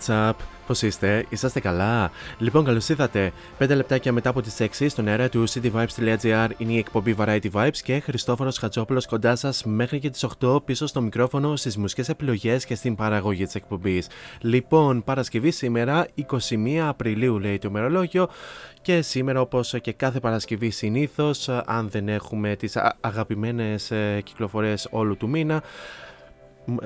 What's up, πώς είστε, είσαστε καλά; Λοιπόν, καλώς ήρθατε. 5 λεπτάκια μετά από τις 6 στον αέρα του cityvibes.gr είναι η εκπομπή Variety Vibes και Χριστόφορος Χατζόπουλος κοντά σας μέχρι και τις 8 πίσω στο μικρόφωνο στις μουσικές επιλογές και στην παραγωγή της εκπομπής. Λοιπόν, Παρασκευή σήμερα, 21 Απριλίου λέει το ημερολόγιο και σήμερα όπως και κάθε Παρασκευή συνήθως αν δεν έχουμε τις αγαπημένες ε, κυκλοφορέ όλου του μήνα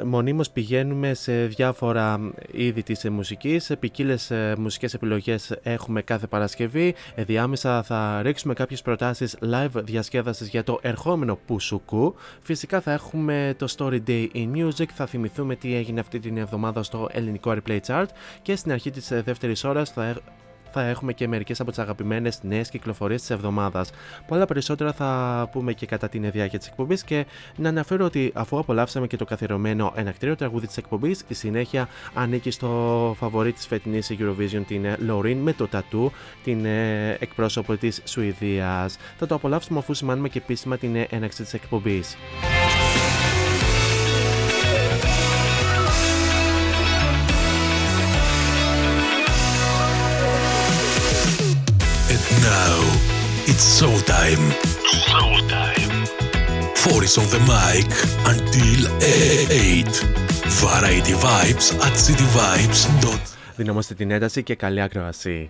μονίμως πηγαίνουμε σε διάφορα είδη της ε, μουσικής, ε, ποικίλες ε, μουσικές επιλογές έχουμε κάθε Παρασκευή, Εδιάμεσα θα ρίξουμε κάποιες προτάσεις live διασκέδασης για το ερχόμενο Πουσουκού, φυσικά θα έχουμε το Story Day in Music, θα θυμηθούμε τι έγινε αυτή την εβδομάδα στο ελληνικό Replay Chart. Και στην αρχή της δεύτερης ώρας θα θα έχουμε και μερικές από τις αγαπημένες νέες κυκλοφορίες της εβδομάδας. Πολλά περισσότερα θα πούμε και κατά την διάρκεια της εκπομπής και να αναφέρω ότι αφού απολαύσαμε και το καθιερωμένο ενακτήριο τραγούδι της εκπομπής, η συνέχεια ανήκει στο φαβορή της φετινής Eurovision, την ε, Λωρίν, με το τατού, την ε, εκπρόσωπο της Σουηδίας. Θα το απολαύσουμε αφού σημάνουμε και επίσημα την ε, έναξη της εκπομπής. It's showtime. Showtime. 4 is on the mic until 8. Variety Vibes at cityvibes. Δυναμώστε την ένταση και καλή ακροασία.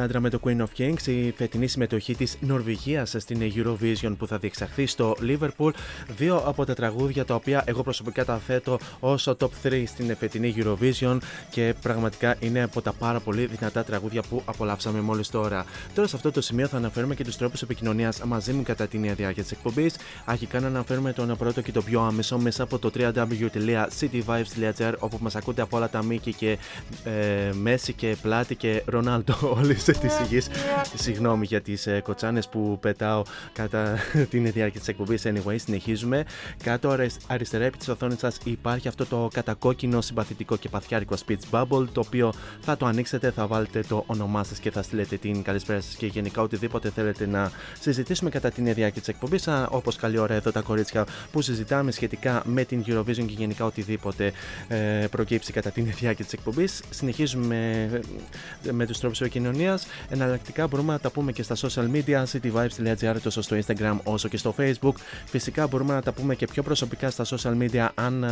Αλεσάνδρα με το Queen of Kings, η φετινή συμμετοχή της Νορβηγίας στην Eurovision που θα διεξαχθεί στο Liverpool. Δύο από τα τραγούδια τα οποία εγώ προσωπικά τα θέτω ω top 3 στην φετινή Eurovision και πραγματικά είναι από τα πάρα πολύ δυνατά τραγούδια που απολαύσαμε μόλις τώρα. Τώρα σε αυτό το σημείο θα αναφέρουμε και τους τρόπους επικοινωνίας μαζί μου κατά την διάρκεια της εκπομπής. Αρχικά να αναφέρουμε τον πρώτο και το πιο άμεσο μέσα από το www.cityvibes.gr όπου μας ακούτε από όλα τα Μίκη και ε, Μέση και Πλάτη και Ρονάλτο όλη της γη. Συγγνώμη για τις ε, κοτσάνες που πετάω κατά την διάρκεια της εκπομπής. Anyway, συνεχίζουμε. Κάτω αριστερά επί της οθόνης σας υπάρχει αυτό το κατακόκκινο συμπαθητικό και παθιάρικο speech bubble το οποίο θα το ανοίξετε, θα βάλετε το όνομά σας και θα στείλετε την καλησπέρα σας και γενικά οτιδήποτε θέλετε να συζητήσουμε κατά την διάρκεια της εκπομπής. Όπως καλή ώρα εδώ τα κορίτσια που συζητάμε σχετικά με την Eurovision και γενικά οτιδήποτε ε, προκύψει κατά την διάρκεια της εκπομπής. Συνεχίζουμε ε, με τους τρόπους επικοινωνίας. Εναλλακτικά μπορούμε να τα πούμε και στα social media, cityvibes.gr τόσο στο Instagram όσο και στο Facebook. Φυσικά μπορούμε να τα πούμε και πιο προσωπικά στα social media αν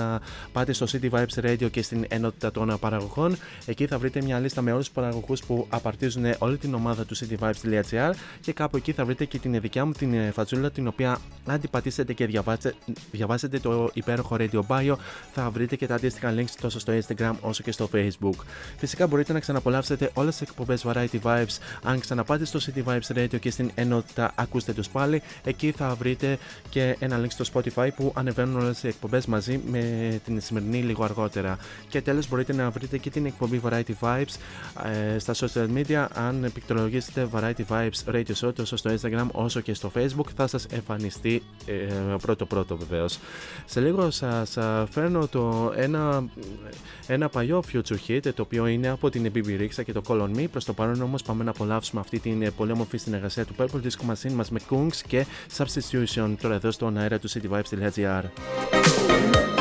πάτε στο City Vibes Radio και στην ενότητα των παραγωγών. Εκεί θα βρείτε μια λίστα με όλου του παραγωγού που απαρτίζουν όλη την ομάδα του cityvibes.gr και κάπου εκεί θα βρείτε και την δικιά μου την ε, φατσούλα την οποία αν την πατήσετε και διαβάσετε, διαβάσετε το υπέροχο Radio Bio θα βρείτε και τα αντίστοιχα links τόσο στο Instagram όσο και στο Facebook. Φυσικά μπορείτε να ξαναπολαύσετε όλε τι εκπομπέ Variety Vibes αν ξαναπάτε στο City Vibes Radio και στην ενότητα ακούστε τους πάλι. Εκεί θα βρείτε και ένα link στο Spotify που ανεβαίνουν όλες οι εκπομπές μαζί με την σημερινή λίγο αργότερα. Και τέλος μπορείτε να βρείτε και την εκπομπή Variety Vibes ε, στα social media. Αν επικτρολογήσετε Variety Vibes Radio Show τόσο στο Instagram όσο και στο Facebook θα σας εμφανιστεί ε, πρώτο πρώτο βεβαίως. Σε λίγο σας φέρνω το ένα, ένα παλιό future hit το οποίο είναι από την BB Rixa και το Call on Me. Προς το παρόν όμως πάμε να απολαύσουμε αυτή την ε, πολύ όμορφη συνεργασία του Purple Disco Machine μας με Kungs και Substitution τώρα εδώ στον αέρα του cityvibes.gr.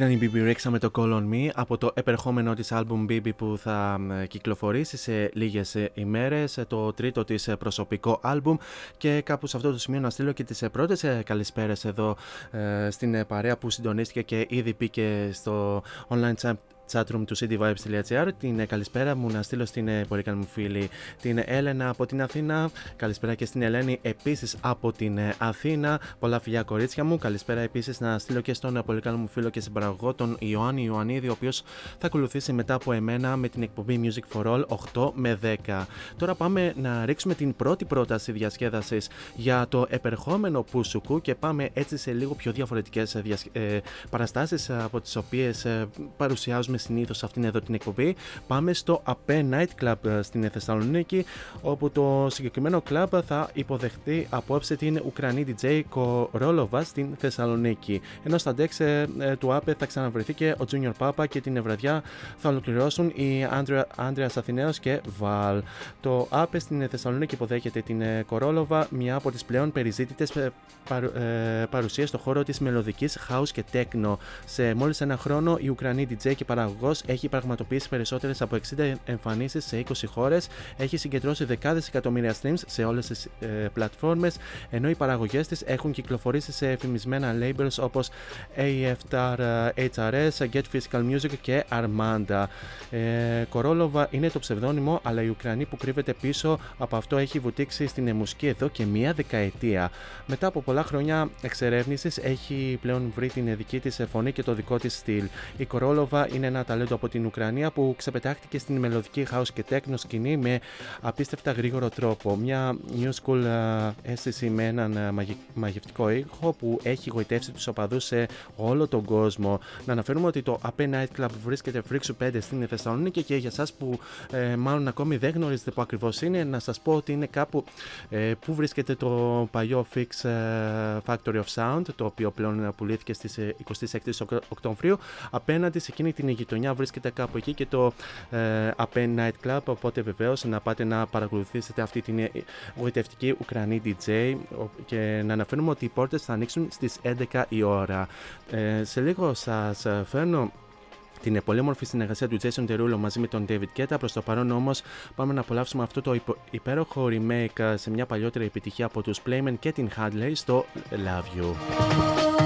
ήταν η BB Rexha με το Call Me από το επερχόμενο της άλμπουμ BB που θα κυκλοφορήσει σε λίγες ε, ημέρες ε, το τρίτο της ε, προσωπικό άλμπουμ. Και κάπου σε αυτό το σημείο να στείλω και τις πρώτες καλησπέρες εδώ στην παρέα που συντονίστηκε και ήδη πήκε στο online chat chatroom του cityvibes.gr. Την ε, καλησπέρα μου να στείλω στην ε, πολύ καλή μου φίλη την Έλενα από την Αθήνα. Καλησπέρα και στην Ελένη επίσης από την ε, Αθήνα. Πολλά φιλιά κορίτσια μου. Καλησπέρα επίσης να στείλω και στον πολύ καλό μου φίλο και συμπαραγωγό τον Ιωάννη Ιωαννίδη, ο οποίος θα ακολουθήσει μετά από εμένα με την εκπομπή Music for All 8 με 10. Τώρα πάμε να ρίξουμε την πρώτη πρόταση διασκέδασης για το επερχόμενο Πουσουκού και πάμε έτσι σε λίγο πιο διαφορετικές παραστάσεις από τις οποίες παρουσιάζουμε συνήθως σε αυτήν εδώ την εκπομπή. Πάμε στο Ape Night Club ε, στην Θεσσαλονίκη, όπου το συγκεκριμένο κλαμπ θα υποδεχτεί απόψε την Ουκρανή DJ Κορόλοβα στην Θεσσαλονίκη. Ενώ στα ντεξ ε, ε, του Ape θα ξαναβρεθεί και ο Junior Papa και την βραδιά θα ολοκληρώσουν οι Άντρεας Αθηναίος και Βαλ. Το Ape στην Θεσσαλονίκη υποδέχεται την ε, Κορόλοβα, μια από τις πλέον περιζήτητες παρουσίες στο χώρο της μελωδικής house και techno. Σε μόλις ένα χρόνο, η Ουκρανή DJ και παραγωγός έχει πραγματοποιήσει περισσότερες από 60 εμφανίσεις σε 20 χώρες, έχει συγκεντρώσει δεκάδες εκατομμύρια streams σε όλες τις ε, πλατφόρμες, ενώ οι παραγωγές της έχουν κυκλοφορήσει σε εφημισμένα labels όπως AFTR HRS, Get Physical Music και Armanda. Ε, Κορόλοβα είναι το ψευδόνυμο, αλλά η Ουκρανή που κρύβεται πίσω από αυτό έχει βουτήξει στην μουσική εδώ και μία δεκαετία. Μετά από πολλά χρόνια εξερεύνησης, έχει πλέον βρει την δική της φωνή και το δικό της στυλ. Η Κορόλοβα είναι ένα ταλέντο από την Ουκρανία που ξεπετάχτηκε στην μελωδική house και techno σκηνή με απίστευτα γρήγορο τρόπο. Μια new school ε, αίσθηση με έναν ε, μαγευτικό ήχο που έχει γοητεύσει τους οπαδούς σε όλο τον κόσμο. Να αναφέρουμε ότι το AP Night Club βρίσκεται Φρίξου 5 στην Θεσσαλονίκη και για εσά που ε, μάλλον ακόμη δεν γνωρίζετε που ακριβώς είναι, να σας πω ότι είναι κάπου ε, που βρίσκεται το παλιό Fix ε, Factory of Sound, το οποίο πλέον πουλήθηκε στις 26 Οκτωβρίου. Απέναντι σε εκείνη την γειτονιά βρίσκεται κάπου εκεί και το ε, AP Night Club. Οπότε βεβαίως να πάτε να παρακολουθήσετε αυτή την γοητευτική Ουκρανή DJ και να αναφέρουμε ότι οι πόρτες θα ανοίξουν στις 11 η ώρα. Ε, σε λίγο σας φέρνω την πολύ όμορφη συνεργασία του Jason Derulo μαζί με τον David Guetta. Προς το παρόν όμως πάμε να απολαύσουμε αυτό το υπέροχο remake σε μια παλιότερη επιτυχία από τους Playmen και την Hadley στο Love You.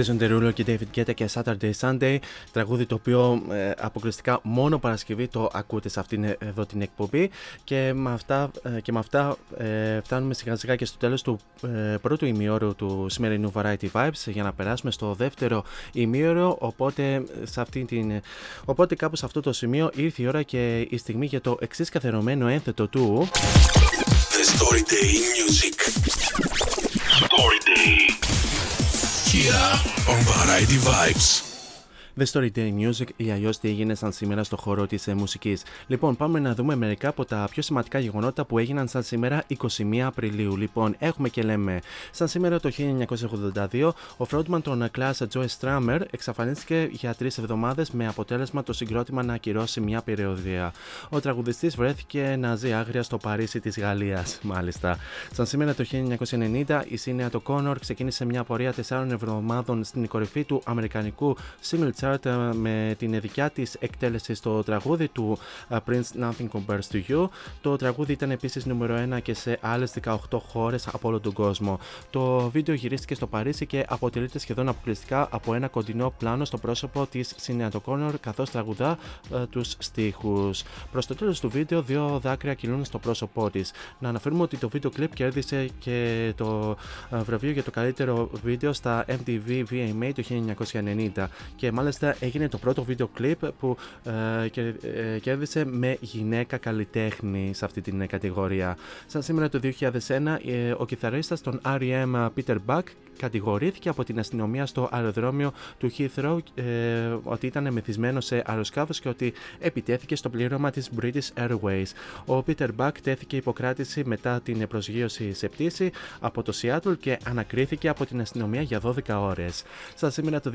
Jason Derulo και David Guetta και Saturday Sunday. Τραγούδι το οποίο ε, αποκλειστικά μόνο Παρασκευή το ακούτε σε αυτήν ε, εδώ την εκπομπή. Και με αυτά, ε, και με αυτά ε, φτάνουμε σιγά σιγά και στο τέλος του ε, πρώτου ημιώρου του σημερινού Variety Vibes για να περάσουμε στο δεύτερο ημίωρο. Οπότε, σε αυτή την, οπότε κάπου σε αυτό το σημείο ήρθε η ώρα και η στιγμή για το εξής καθερωμένο ένθετο του. The Story Day in Music. Story Day. Here on Variety Vibes. The Story Day Music ή αλλιώς τι έγινε σαν σήμερα στο χώρο της ε, μουσικής. Λοιπόν, πάμε να δούμε μερικά από τα πιο σημαντικά γεγονότα που έγιναν σαν σήμερα 21 Απριλίου. Λοιπόν, έχουμε και λέμε, σαν σήμερα το 1982, ο frontman των Class Joe Strummer εξαφανίστηκε για τρεις εβδομάδες με αποτέλεσμα το συγκρότημα να ακυρώσει μια περιοδία. Ο τραγουδιστής βρέθηκε να ζει άγρια στο Παρίσι της Γαλλίας, μάλιστα. Σαν σήμερα το 1990, η Σίνεα το Connor ξεκίνησε μια πορεία 4 εβδομάδων στην κορυφή του Αμερικανικού single chart ε, με την δικιά της εκτέλεση στο τραγούδι του ε, Prince Nothing Compares to You. Το τραγούδι ήταν επίσης νούμερο 1 και σε άλλες 18 χώρες από όλο τον κόσμο. Το βίντεο γυρίστηκε στο Παρίσι και αποτελείται σχεδόν αποκλειστικά από ένα κοντινό πλάνο στο πρόσωπο της Σινέα Κόνορ καθώς τραγουδά ε, τους στίχους. Προς το τέλος του βίντεο, δύο δάκρυα κυλούν στο πρόσωπό της. Να αναφέρουμε ότι το βίντεο κλιπ κέρδισε και το ε, βραβείο για το καλύτερο βίντεο στα MTV VMA το 1990 και μάλιστα έγινε το πρώτο βίντεο κλιπ που ε, και- ε, κέρδισε με γυναίκα καλλιτέχνη σε αυτή την ε, κατηγορία. Σαν σήμερα το 2001, ε, ο κιθαρίστας των R.E.M. Peter Buck κατηγορήθηκε από την αστυνομία στο αεροδρόμιο του Heathrow ε, ότι ήταν μεθυσμένος σε αεροσκάφος και ότι επιτέθηκε στο πλήρωμα της British Airways. Ο Peter Buck τέθηκε υποκράτηση μετά την προσγείωση σε πτήση από το Seattle και ανακρίθηκε από την αστυνομία για 12 ώρες. Σαν σήμερα το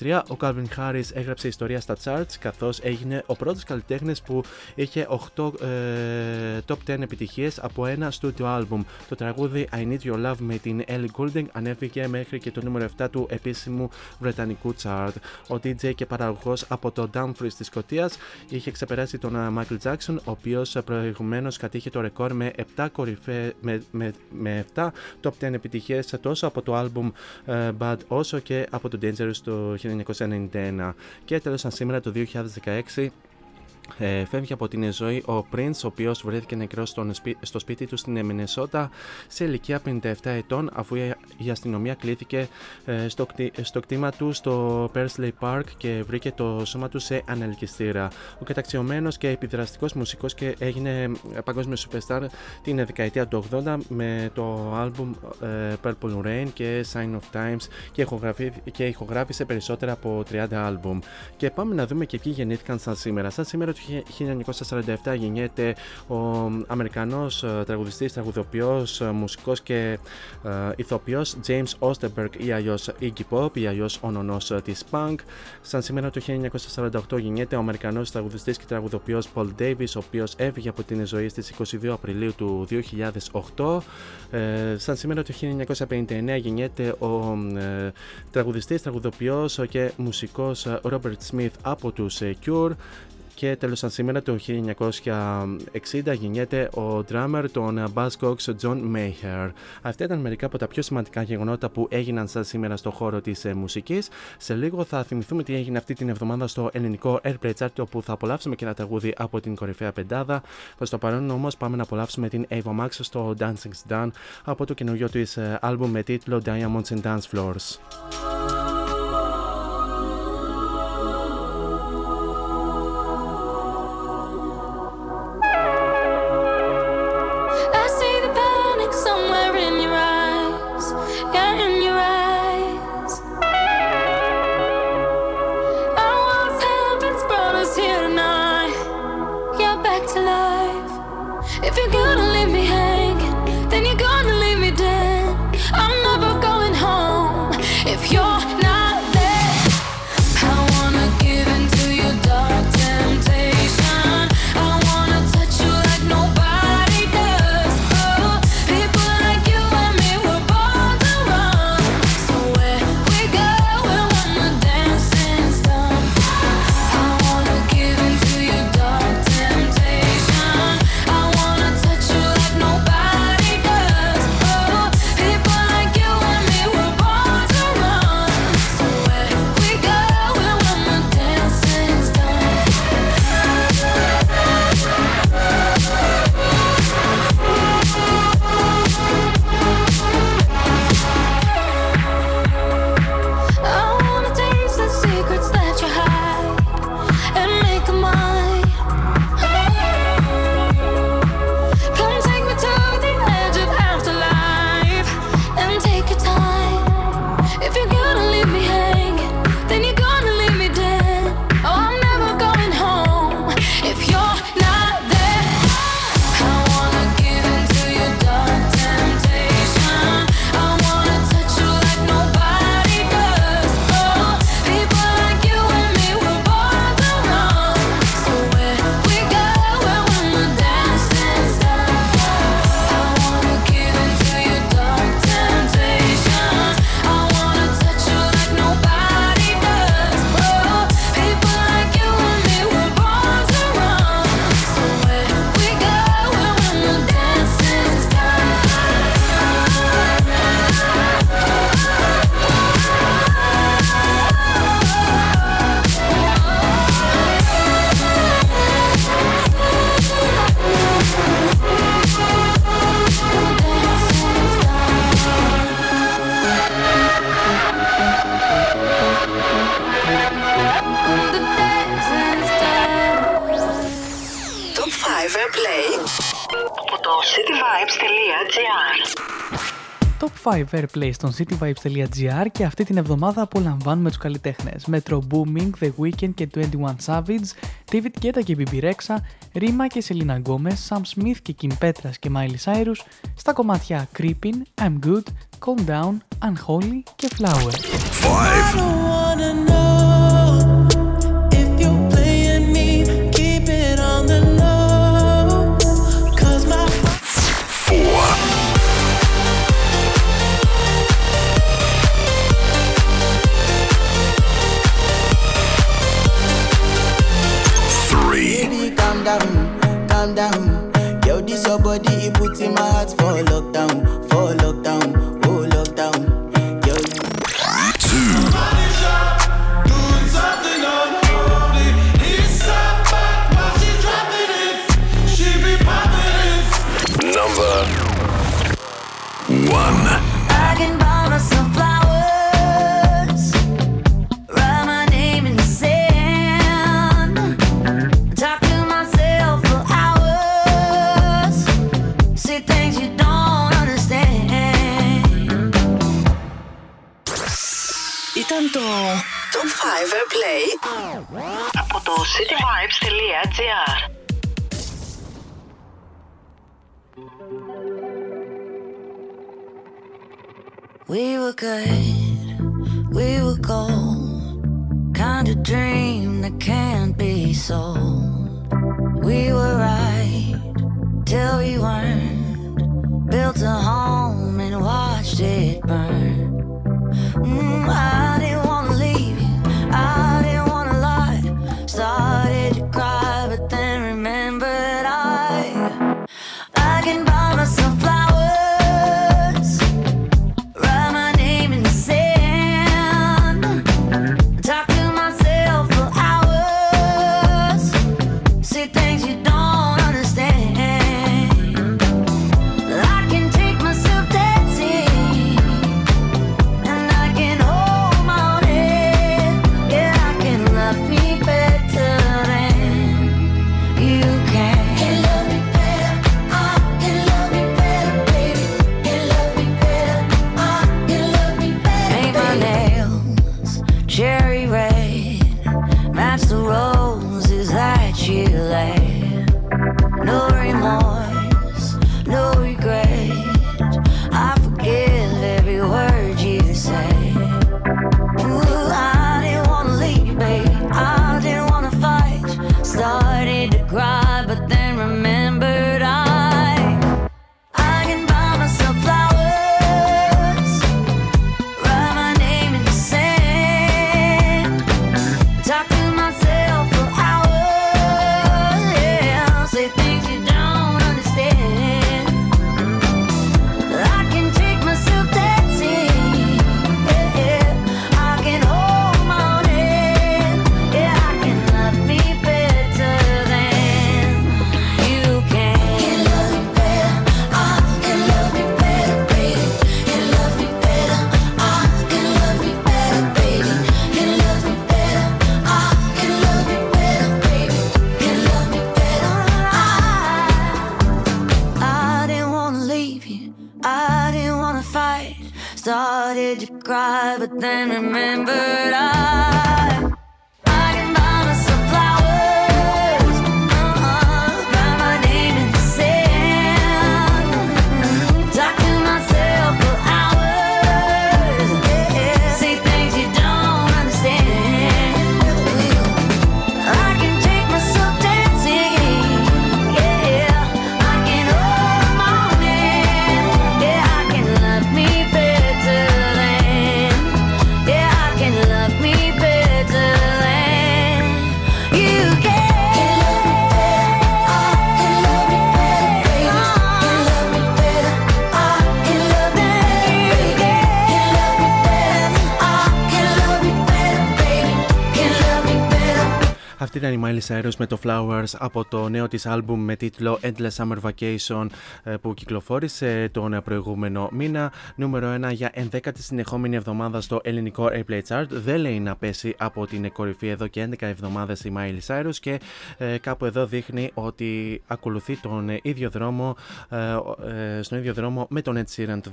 2013, ο Calvin Harris έγραψε ιστορία στα charts καθώς έγινε ο πρώτος καλλιτέχνης που είχε 8 ε, top 10 επιτυχίες από ένα studio album. Το τραγούδι I Need Your Love με την Ellie Goulding ανέβηκε μέχρι και το νούμερο 7 του επίσημου βρετανικού chart. Ο DJ και παραγωγός από το Dumfries της Σκωτίας είχε ξεπεράσει τον ε, Michael Jackson, ο οποίος προηγουμένως κατήχε το ρεκόρ με 7, κορυφέ, με, με, με 7 top 10 επιτυχίες τόσο από το album ε, Bad όσο και από το Dangerous το 1991. Και τέλος σήμερα το 2016 ε, φεύγει από την ζωή ο Prince, ο οποίος βρέθηκε νεκρός στο σπίτι του στην Μινεσότα σε ηλικία 57 ετών, αφού η αστυνομία κλήθηκε ε, στο, στο κτήμα του στο Persley Park και βρήκε το σώμα του σε ανελκυστήρα. Ο καταξιωμένος και επιδραστικός μουσικός και έγινε παγκόσμιος superstar την δεκαετία του 80 με το album ε, Purple Rain και Sign of Times και, και ηχογράφησε περισσότερα από 30 album. Και πάμε να δούμε και ποιοι γεννήθηκαν σαν σήμερα. Σαν σήμερα το 1947 γεννιέται ο Αμερικανός ε, τραγουδιστής, τραγουδοποιός, ε, μουσικός και ε, ηθοποιός James Osterberg ή αλλιώς Iggy Pop ή αλλιώς ο νονός της Punk. Σαν σήμερα το 1948 γεννιέται ο Αμερικανός τραγουδιστής και τραγουδοποιός Paul Davis ο οποίος έφυγε από την ζωή στις 22 Απριλίου του 2008. Ε, σαν σήμερα το 1959 γεννιέται ο ε, τραγουδιστής, τραγουδοποιός και μουσικός Robert Smith από τους Cure και τέλος σαν σήμερα το 1960 γεννιέται ο drummer των Buzzcocks John Mayer. Αυτά ήταν μερικά από τα πιο σημαντικά γεγονότα που έγιναν σαν σήμερα στο χώρο της ε, μουσικής. Σε λίγο θα θυμηθούμε τι έγινε αυτή την εβδομάδα στο ελληνικό Airplay Chart όπου θα απολαύσουμε και ένα τραγούδι από την κορυφαία πεντάδα. Προς το παρόν όμως πάμε να απολαύσουμε την Ava Max στο Dancing's Done από το καινούριο της album με τίτλο Diamonds and Dance Floors. Top 5 Airplay στον cityvibes.gr και αυτή την εβδομάδα απολαμβάνουμε τους καλλιτέχνες Metro Booming, The Weeknd και 21 Savage, David Guetta και BB Rexha, Rima και Selena Gomez, Sam Smith και Kim Petras και Miley Cyrus, στα κομμάτια Creeping, I'm Good, Calm Down, Unholy και Flower. 5 down, calm down. Yo, this your body, it puts in my heart for lockdown, for lockdown. το Top 5 Airplay από το cityvibes.gr We were good, we were gold, kind of dream that can't be sold. We were right till we weren't. Built a home and watched it burn. Mm, I didn't wanna leave you, I ήταν η Miley Cyrus με το Flowers από το νέο της άλμπουμ με τίτλο Endless Summer Vacation ε, που κυκλοφόρησε τον προηγούμενο μήνα. Νούμερο 1 για 11η συνεχόμενη εβδομάδα στο ελληνικό Airplay Chart. Δεν λέει να πέσει από την κορυφή εδώ και 11 εβδομάδες η Miley Cyrus και ε, κάπου εδώ δείχνει ότι ακολουθεί τον ίδιο δρόμο, ε, ε, στον ίδιο δρόμο με τον Ed Sheeran το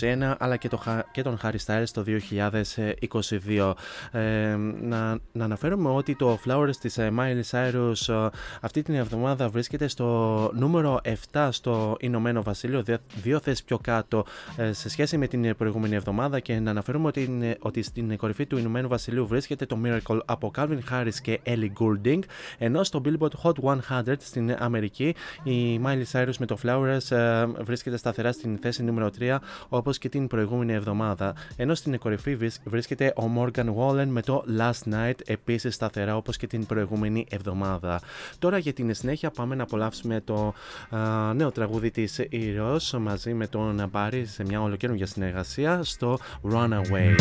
2021 αλλά και, το, Χα- και τον Harry Styles το 2022. Ε, να, να αναφέρουμε ότι το Flowers της ε, ε, Miley Cyrus ε, αυτή την εβδομάδα βρίσκεται στο νούμερο 7 στο Ηνωμένο Βασίλειο, δύο θέσεις πιο κάτω ε, σε σχέση με την προηγούμενη εβδομάδα και να αναφέρουμε ότι, είναι, ότι στην κορυφή του Ηνωμένου Βασιλείου βρίσκεται το Miracle από Calvin Harris και Ellie Goulding, ενώ στο Billboard Hot 100 στην Αμερική η Miley Cyrus με το Flowers βρίσκεται σταθερά στην θέση νούμερο 3 όπως και την προηγούμενη εβδομάδα. Ενώ στην κορυφή βρίσκεται ο Morgan Wallen με το Last Night επίσης σταθερά όπως και την προηγούμενη προηγούμενη εβδομάδα. Τώρα για την συνέχεια πάμε να απολαύσουμε το νέο τραγούδι της Ήρως μαζί με τον Μπάρι σε μια ολοκαίρια συνεργασία στο Runaway.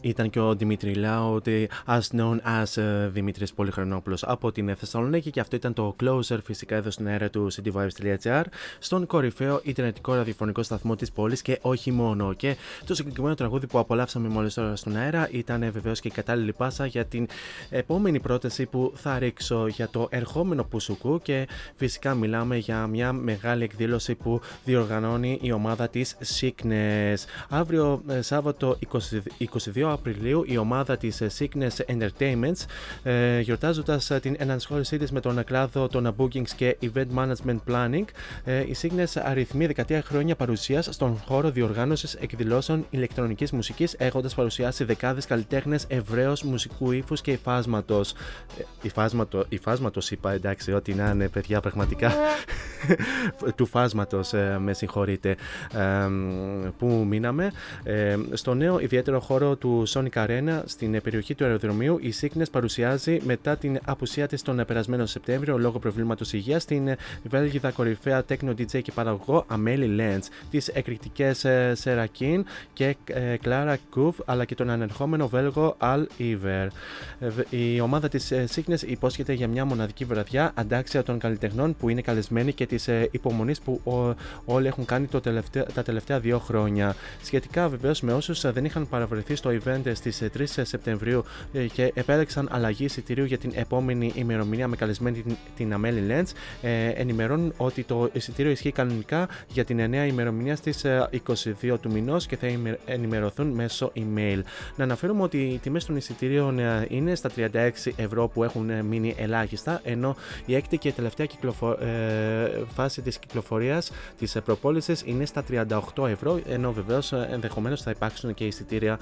Ήταν και ο Δημήτρη Λάου, ότι as known as ε, Δημήτρης Πολυχρονόπουλος από την Θεσσαλονίκη και αυτό ήταν το Closer φυσικά εδώ στην αέρα του cityvibes.gr στον κορυφαίο ιντερνετικό ραδιοφωνικό σταθμό της πόλης και όχι μόνο. Και το συγκεκριμένο τραγούδι που απολαύσαμε μόλις τώρα στον αέρα ήταν βεβαίως και η κατάλληλη πάσα για την επόμενη πρόταση που θα ρίξω για το ερχόμενο Πουσουκού και φυσικά μιλάμε για μια μεγάλη εκδήλωση που διοργανώνει η ομάδα της Sickness. Αύριο ε, Σάββατο 22 Απριλίου η ομάδα της ε, Sickness Entertainments ε, γιορτάζοντας ε, την ενασχόλησή της με τον κλάδο των bookings και event management planning ε, η Sickness αριθμεί 13 χρόνια παρουσίας στον χώρο διοργάνωσης εκδηλώσεων ηλεκτρονικής μουσικής έχοντας παρουσιάσει δεκάδες καλλιτέχνες ευρέως μουσικού ύφους και υφάσματος. Ε, υφάσματο, υφάσματος είπα εντάξει ό,τι να είναι παιδιά πραγματικά. Του φάσματος ε, με συγχωρείτε ε, που μείναμε. Ε, στο νέο ιδιαίτερο χώρο του Sonic Arena στην περιοχή του αεροδρομίου η Sickness παρουσιάζει μετά την απουσία της τον περασμένο Σεπτέμβριο λόγω προβλήματος υγείας την Βέλγιδα κορυφαία techno DJ και παραγωγό Amelie Lenz τις εκρηκτικές ε, Serakin και ε, Clara Kuv αλλά και τον ανερχόμενο Βέλγο Al Iver Ε, η ομάδα της ε, Sickness υπόσχεται για μια μοναδική βραδιά αντάξια των καλλιτεχνών που είναι καλεσμένοι και της ε, υπομονής που ο- όλοι έχουν κάνει το τελευταίο- τα τελευταία δύο χρόνια. Σχετικά βεβαίως με όσους δεν είχαν παραβρεθεί στο event στις 3 Σεπτεμβρίου ε, και επέλεξαν αλλαγή εισιτηρίου για την επόμενη ημερομηνία με καλεσμένη την, την Amelie Lenz, ε, ενημερώνουν ότι το εισιτήριο ισχύει κανονικά για την νέα ημερομηνία στις 22 του μηνός και θα ημε- ενημερωθούν μέσω email. Να αναφέρουμε ότι οι τιμές των εισιτήριων ε, είναι στα 36 ευρώ που έχουν ε, μείνει ελάχιστα, ενώ η έκτη και τελευταία κυκλοφο... ε, φάση της κυκλοφορίας της προπόλησης είναι στα 38 ευρώ, ενώ βεβαίως ενδεχομένως θα υπάρξουν και εισιτήρια ε,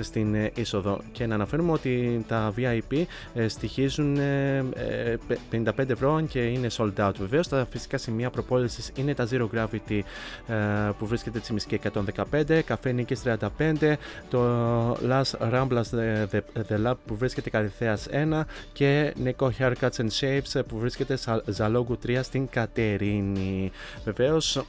στην ε, είσοδο. Και να αναφέρουμε ότι τα VIP ε, στοιχίζουν ε, ε, πε- 55 ευρώ αν και είναι sold out. Βεβαίως τα φυσικά σημεία προπόληση είναι τα Zero Gravity ε, που βρίσκεται Τσιμισκή 115, Καφέ Νίκης 35, το Las Ramblas The, The, The Lab που βρίσκεται Καριθέας 1 και Neko Haircuts and Shapes που βρίσκεται Σα- Ζαλόγκου 3 στην Κατερίνη. Βεβαίως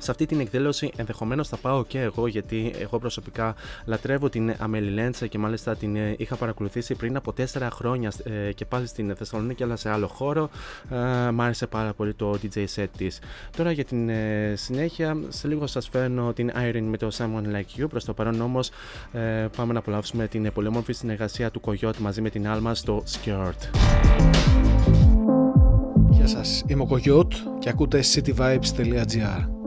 σε αυτή την εκδήλωση ενδεχομένως θα πάω και εγώ γιατί εγώ προσωπικά λατρεύω την Amelie Lenz και μάλιστα την ε, είχα παρακολουθήσει πριν από 4 χρόνια ε, και πάλι στην Θεσσαλονίκη αλλά σε άλλο χώρο. Ε, μ' άρεσε πάρα πολύ το DJ set της. Τώρα για την ε, συνέχεια σε λίγο σας φέρνω την Irene με το Someone Like You. Προς το παρόν όμως ε, πάμε να απολαύσουμε την πολύ όμορφη συνεργασία του Coyote μαζί με την Alma στο Skirt. Γεια σας, είμαι ο Κογιώτ και ακούτε cityvibes.gr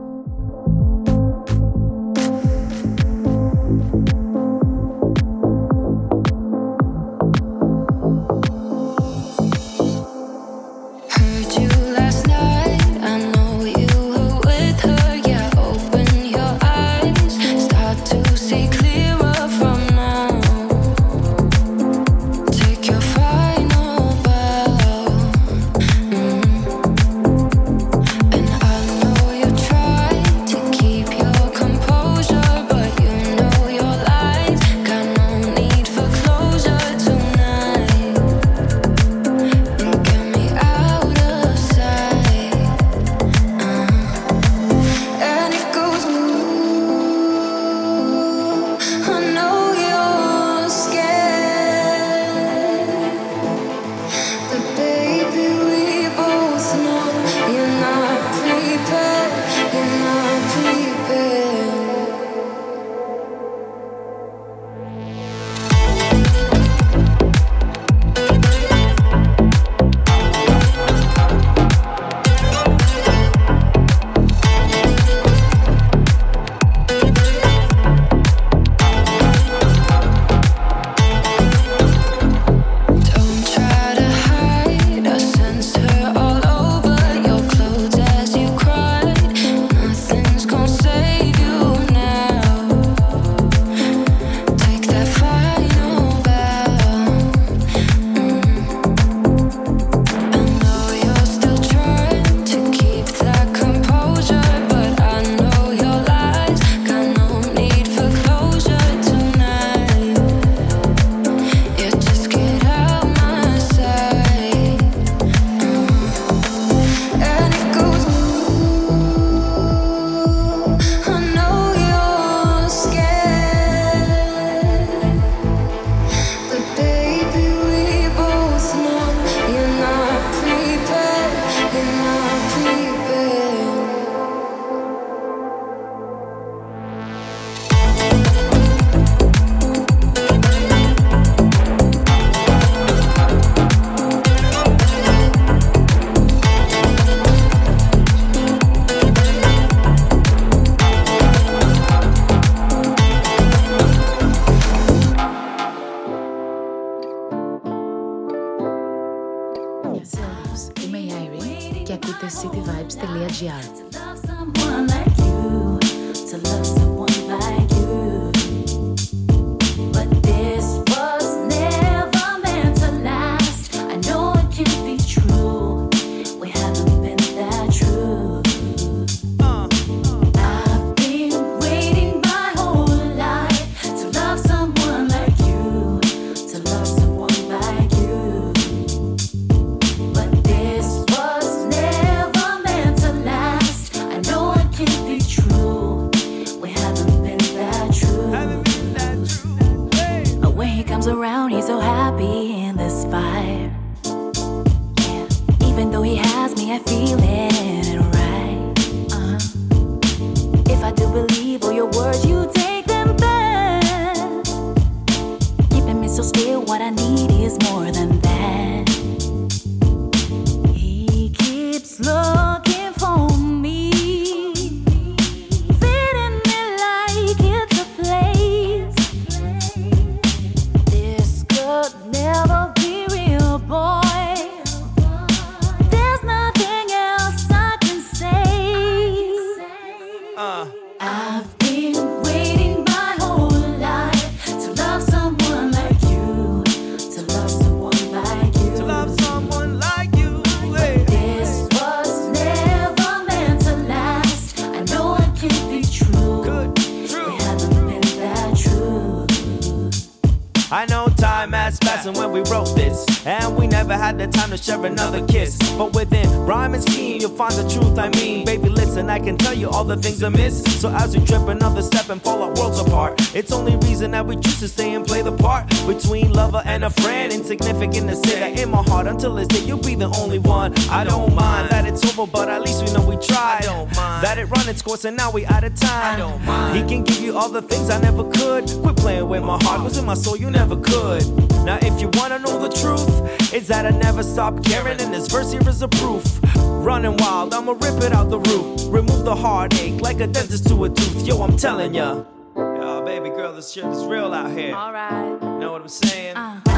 to share another kiss. But within rhyme and scheme, you'll find the truth. I mean, baby, listen, I can tell you all the things I miss. So as we trip another step and fall our worlds apart, it's only reason that we choose to stay and play the part between lover and a friend. Insignificant to say that in my heart until this day, you'll be the only one. I don't mind that it's over, but at least we know we tried. I don't mind that it run its course and now we out of time. I don't mind. He can give you all the things I never could. Quit playing with my heart, was in my soul, you never could. Now, if you wanna know the truth, is that I never stop caring, and this verse here is a proof. Running wild, I'ma rip it out the root. Remove the heartache like a dentist to a tooth. Yo, I'm telling ya. Yo, baby girl, this shit is real out here. Alright. Know what I'm saying? I've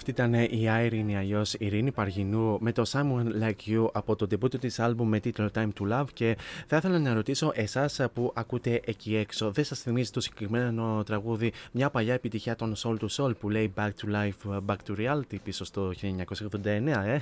Αυτή ήταν η Irene, αλλιώ Ειρήνη Παργινού, με το Someone Like You από το debut της άλμπουμ με τίτλο Time to Love. Και θα ήθελα να ρωτήσω εσάς που ακούτε εκεί έξω, δεν σας θυμίζει το συγκεκριμένο τραγούδι μια παλιά επιτυχία των Soul to Soul που λέει Back to Life, Back to Reality πίσω στο 1989, ε;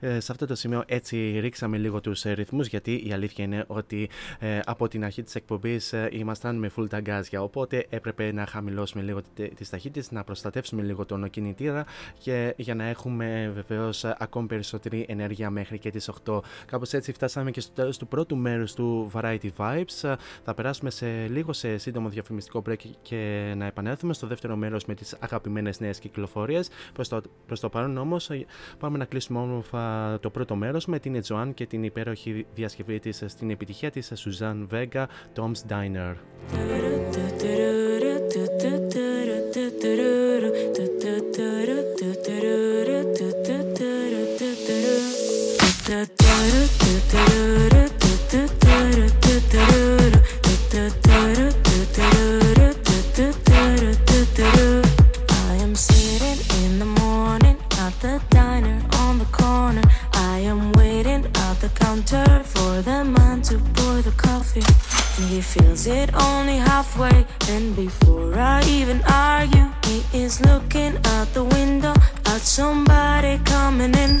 Ε, σε αυτό το σημείο έτσι ρίξαμε λίγο τους ε, ρυθμούς γιατί η αλήθεια είναι ότι ε, από την αρχή της εκπομπής ε, ήμασταν με full ταγκάζια οπότε έπρεπε να χαμηλώσουμε λίγο τε- τις ταχύτητες, να προστατεύσουμε λίγο τον κινητήρα και για να έχουμε βεβαίως ε, ακόμη περισσότερη ενέργεια μέχρι και τις 8. Κάπως έτσι φτάσαμε και στο τέλος του πρώτου μέρους του Variety Vibes. Ε, Θα περάσουμε σε λίγο σε σύντομο διαφημιστικό break και να επανέλθουμε στο δεύτερο μέρος με τις αγαπημένες νέες κυκλοφορίες. Προς το, προς το παρόν όμως ε, πάμε να κλείσουμε όμορφα το πρώτο μέρος με την Joan και την υπέροχη διασκευή της στην επιτυχία της Suzanne Vega, Tom's Diner. da da da counter for the man to pour the coffee. And he fills it only halfway. And before I even argue, he is looking out the window at somebody coming in.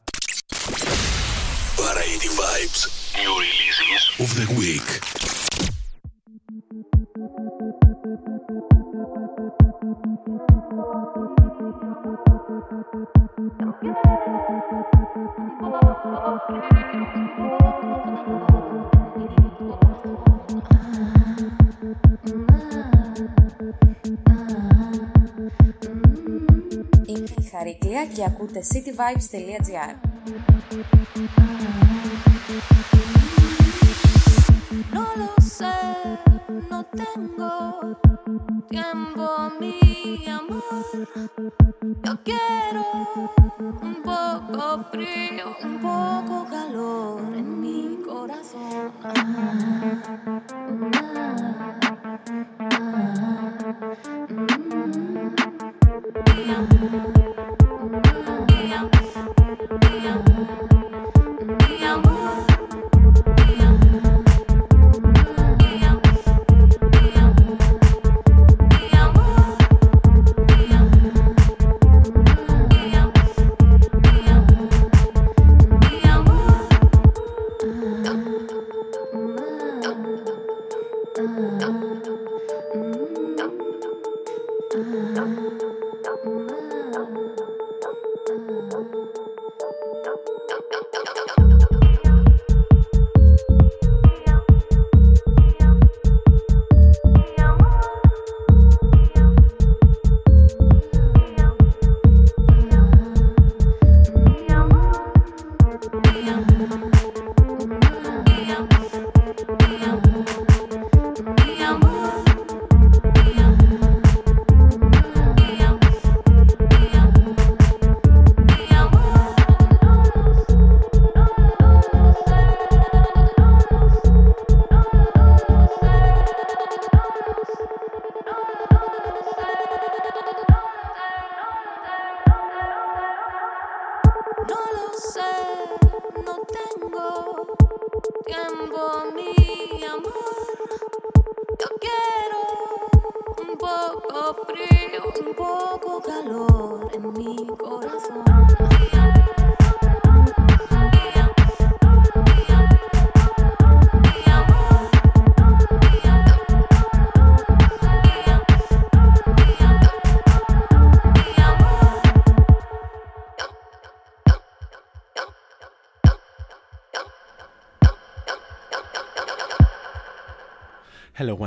Variety Vibes New releases. of the week. Είμαι η Χαρίκλια και ακούτε cityvibes.gr No lo sé, no tengo tiempo, mi amor. Yo quiero un poco frío, un poco calor en mi corazón.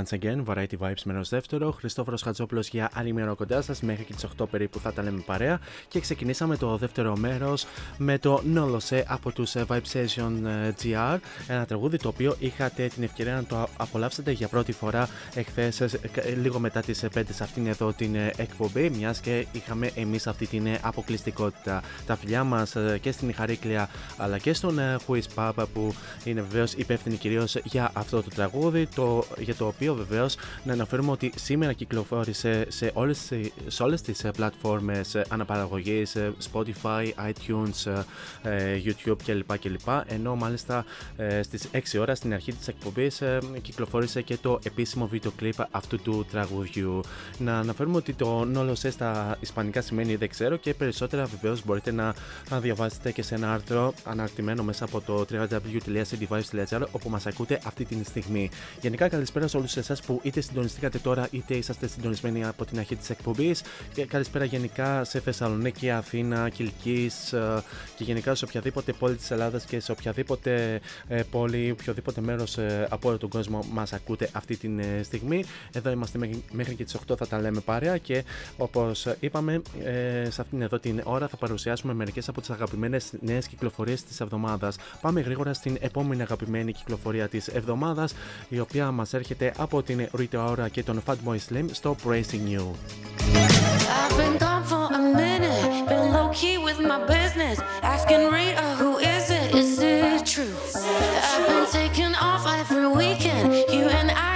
Once again, Variety Vibes μέρο δεύτερο. Χριστόφορος Χατζόπουλος για άλλη μία ώρα κοντά σας, μέχρι και τις 8 περίπου θα τα λέμε παρέα. Και ξεκινήσαμε το δεύτερο μέρος με το Nolose από τους Vibe Session GR. Ένα τραγούδι το οποίο είχατε την ευκαιρία να το απολαύσετε για πρώτη φορά εχθές, λίγο μετά τις 5 σε αυτήν εδώ την εκπομπή, μιας και είχαμε εμείς αυτή την αποκλειστικότητα. Τα φιλιά μας και στην Χαρίκλια αλλά και στον Who Pub που είναι βεβαίως υπεύθυνοι κυρίως για αυτό το τραγούδι. Το, για το οποίο βεβαίως να αναφέρουμε ότι σήμερα κυκλοφόρησε σε όλες, σε όλες τις πλατφόρμες αναπαραγωγής Spotify, iTunes, YouTube κλπ. κλπ. Ενώ μάλιστα στις 6 ώρα στην αρχή της εκπομπής κυκλοφόρησε και το επίσημο βίντεο κλιπ αυτού του τραγουδιού. Να αναφέρουμε ότι το Nolo Se στα ισπανικά σημαίνει δεν ξέρω και περισσότερα βεβαίως μπορείτε να διαβάσετε και σε ένα άρθρο αναρτημένο μέσα από το www.cdvibes.gr όπου μας ακούτε αυτή τη στιγμή. Γενικά καλησπέρα σε όλους εσάς που είτε συντονιστήκατε τώρα είτε είσαστε συντονισμένοι από την αρχή της εκπομπής. Και καλησπέρα γενικά σε Θεσσαλονίκη, Αθήνα, Κυλκής ε, και γενικά σε οποιαδήποτε πόλη της Ελλάδας και σε οποιαδήποτε ε, πόλη, οποιοδήποτε μέρος ε, από όλο τον κόσμο μας ακούτε αυτή τη στιγμή. Εδώ είμαστε μέχρι και τις 8 θα τα λέμε παρέα και όπως είπαμε, σε αυτήν εδώ την ώρα θα παρουσιάσουμε μερικές από τις αγαπημένες νέες κυκλοφορίες της εβδομάδας. Πάμε γρήγορα στην επόμενη αγαπημένη κυκλοφορία της εβδομάδας, η οποία μας έρχεται από την Rita Ora και τον Fatboy Slim στο Praising You. I've been gone for a minute, been low key with my business. Asking Rita, who is it? Is it true? I've been taking off every weekend, you and I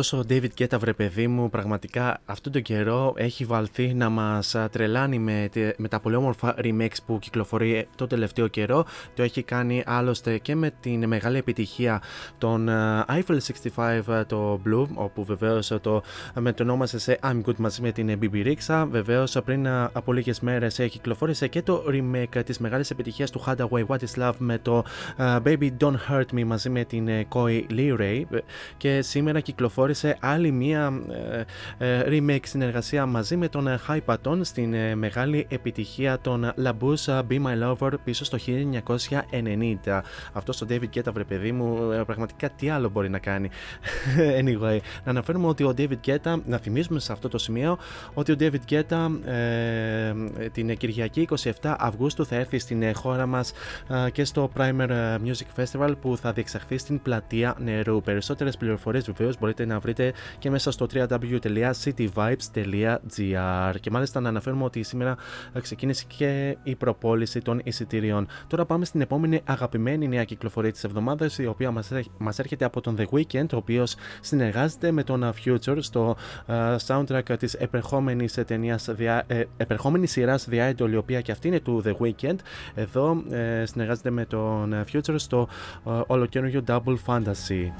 Αυτός ο David Guetta, βρε παιδί μου, πραγματικά αυτόν τον καιρό έχει βαλθεί να μας τρελάνει με, τε- με τα πολύ όμορφα remix που κυκλοφορεί το τελευταίο καιρό. Το έχει κάνει άλλωστε και με την μεγάλη επιτυχία των ε, Eiffel 65 ε, το Blue, όπου βεβαίως το μετονόμασε σε I'm Good μαζί με την BB Rixa. Βεβαίως πριν ε, από λίγες μέρες κυκλοφόρησε και το remake της μεγάλης επιτυχίας του Hadaway What is Love με το ε, Baby Don't Hurt Me μαζί με την ε, Koi Lee Ray. Και σήμερα κυκλοφόρησε άλλη μία ε, ε, remake συνεργασία μαζί με τον ε, High Paton στην ε, μεγάλη επιτυχία των Labouche Be My Lover πίσω στο 1990. Αυτό ο David Guetta, βρε παιδί μου, ε, πραγματικά τι άλλο μπορεί να κάνει. anyway, να αναφέρουμε ότι ο David Guetta, να θυμίσουμε σε αυτό το σημείο ότι ο David Guetta ε, την Κυριακή 27 Αυγούστου θα έρθει στην ε, χώρα μας ε, και στο Primer ε, Music Festival που θα διεξαχθεί στην Πλατεία Νερού. Περισσότερες πληροφορίες βεβαίως μπορείτε να βρείτε και μέσα στο www.cityvibes.gr και μάλιστα να αναφέρουμε ότι σήμερα ε, ξεκίνησε και η προπόληση των εισιτήριων. Τώρα πάμε στην επόμενη αγαπημένη νέα κυκλοφορία της εβδομάδας η οποία μας, έρχ- μας έρχεται από τον The Weeknd ο οποίος συνεργάζεται με τον ε, Future στο ε, soundtrack της επερχόμενης ε, ταινίας δια, ε, επερχόμενης σειράς The Idol η οποία και αυτή είναι του The Weeknd εδώ ε, συνεργάζεται με τον ε, Future στο ε, ολοκαίριο Double Fantasy.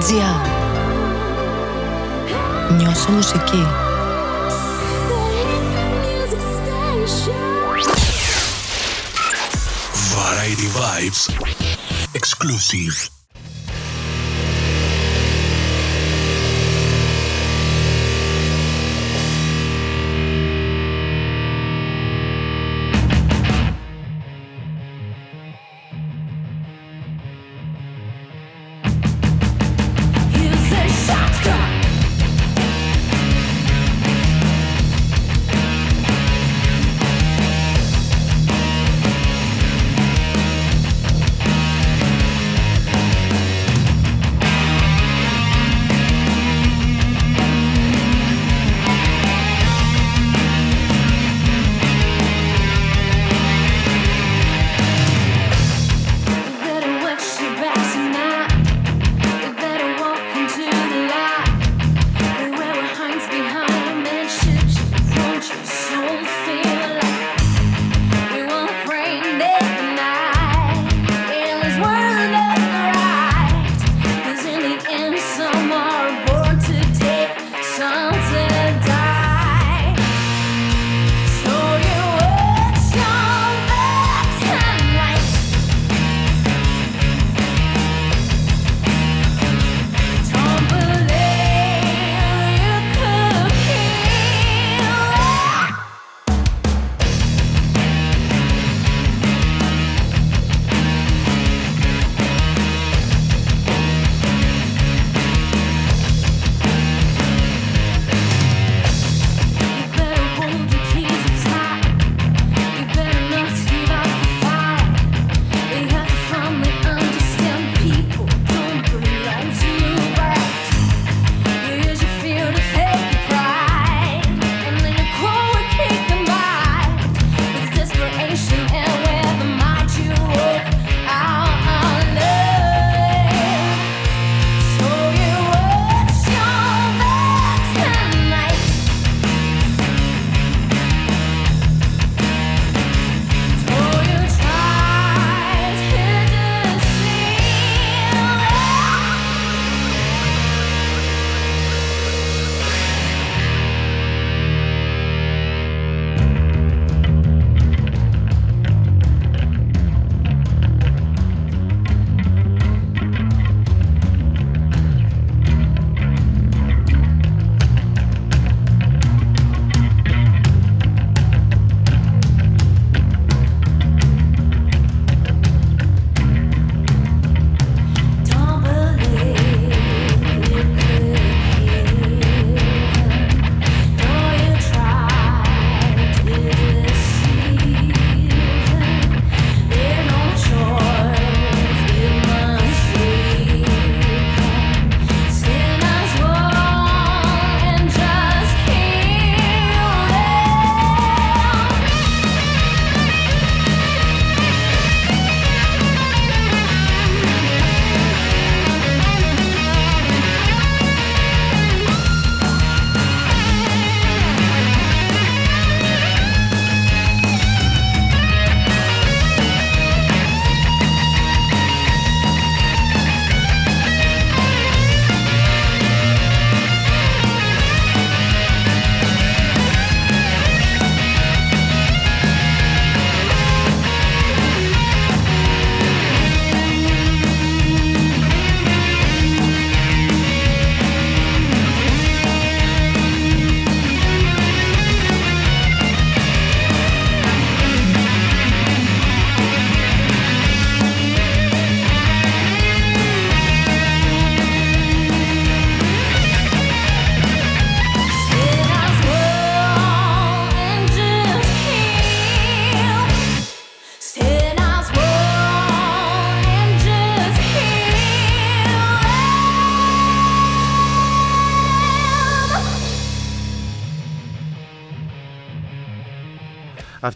cityvibes.gr Νιώσε μουσική. Variety Vibes Exclusive.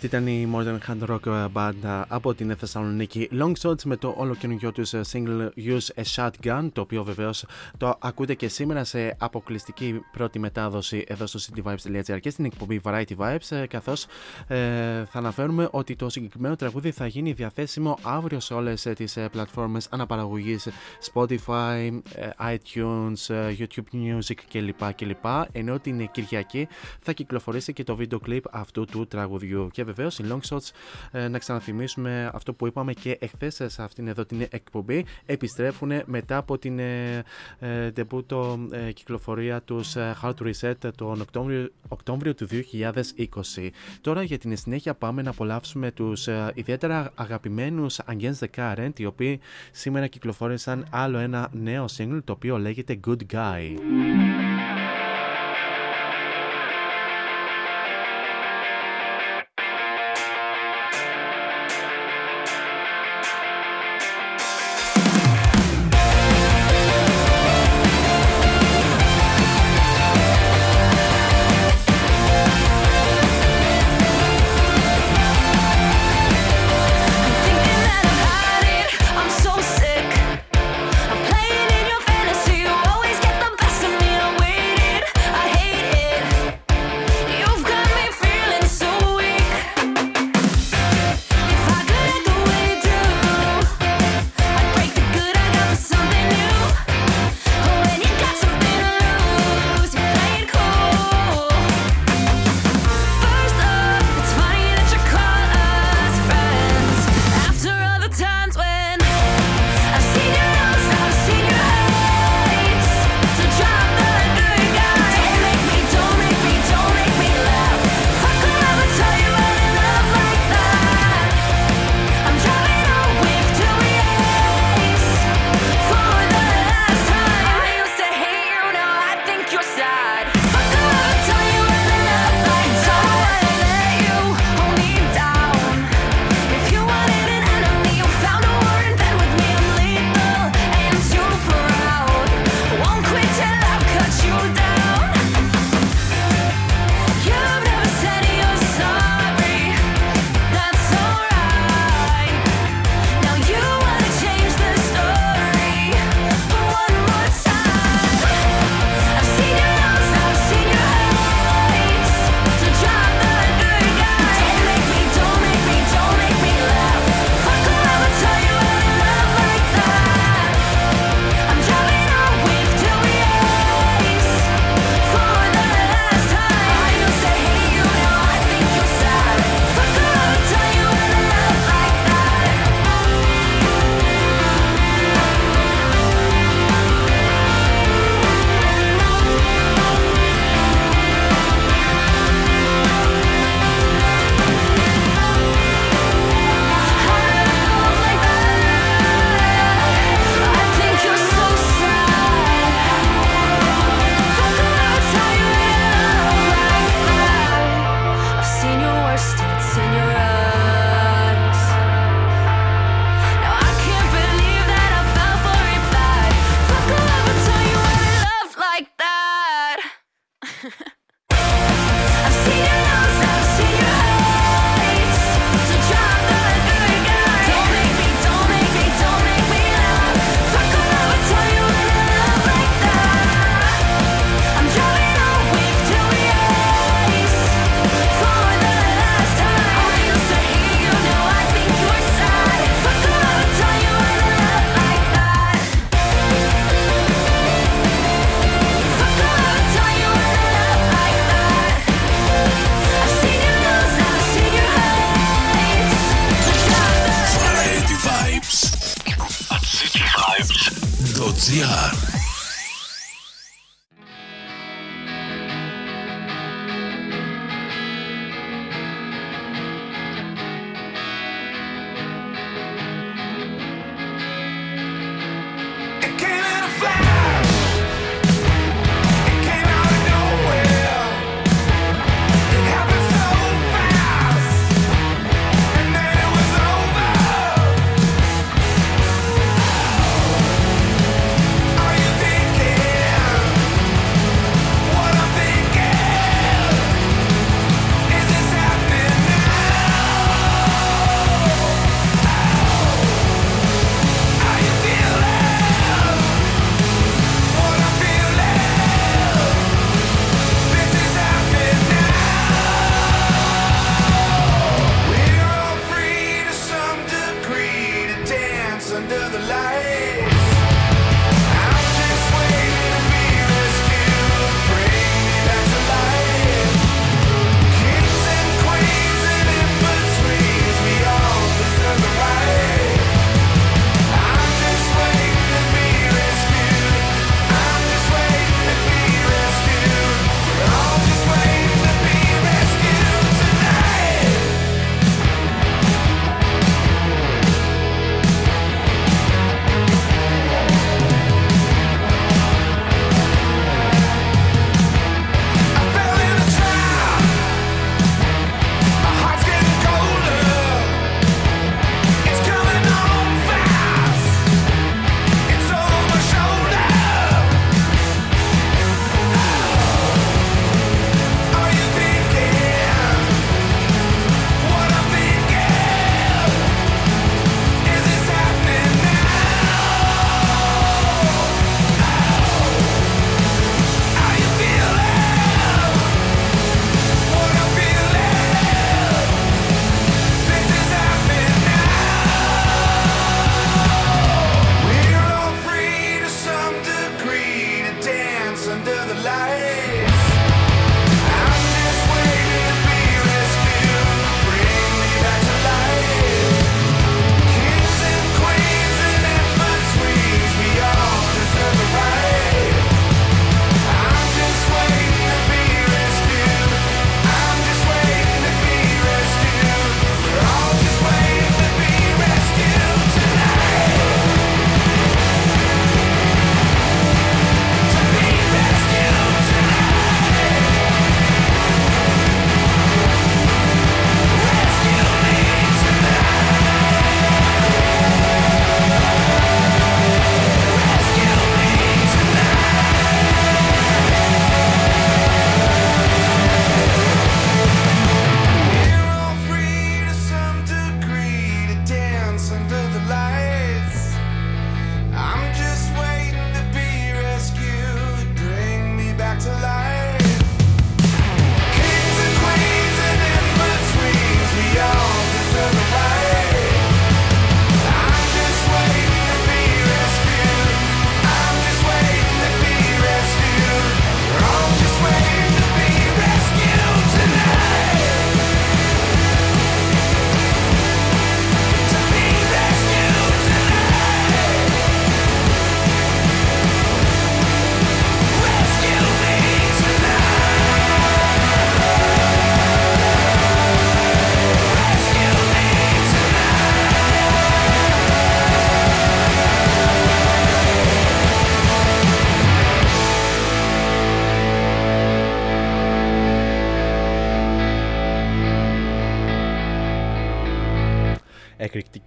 Αυτή ήταν η Modern Hand Rock ε, Band από την Θεσσαλονίκη Long Shots με το όλο καινούργιο του ε, single Use a Shotgun το οποίο βεβαίως το ακούτε και σήμερα σε αποκλειστική πρώτη μετάδοση εδώ στο cityvibes.gr και στην εκπομπή Variety Vibes ε, καθώς θα αναφέρουμε ότι το συγκεκριμένο τραγούδι θα γίνει διαθέσιμο αύριο σε όλες τις πλατφόρμες αναπαραγωγής Spotify, iTunes, YouTube Music κλπ. κλπ. ενώ την Κυριακή θα κυκλοφορήσει και το βίντεο κλιπ αυτού του τραγουδιού και βεβαίως οι long shots ε, να ξαναθυμίσουμε αυτό που είπαμε και εχθές σε αυτήν εδώ την εκπομπή επιστρέφουν μετά από την ε, ε, τεπούτο ε, κυκλοφορία τους ε, Hard Reset τον Οκτώβριο, του 2020. Τώρα για την συνέχεια πάμε να απολαύσουμε τους ε, ιδιαίτερα αγαπημένους Against the οι οποίοι σήμερα κυκλοφόρησαν άλλο ένα νέο single το οποίο λέγεται Good Guy.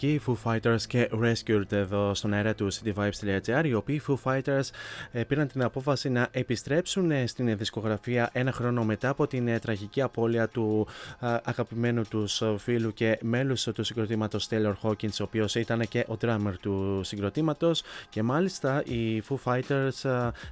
Εκρηκτικοί Foo Fighters και Rescued εδώ στον αέρα του cityvibes.gr οι οποίοι Foo Fighters ε, πήραν την απόφαση να επιστρέψουν ε, στην δισκογραφία ένα χρόνο μετά από την ε, τραγική απώλεια του αγαπημένου τους φίλου και μέλους του συγκροτήματος Taylor Hawkins ο οποίος ήταν και ο drummer του συγκροτήματος και μάλιστα οι Foo Fighters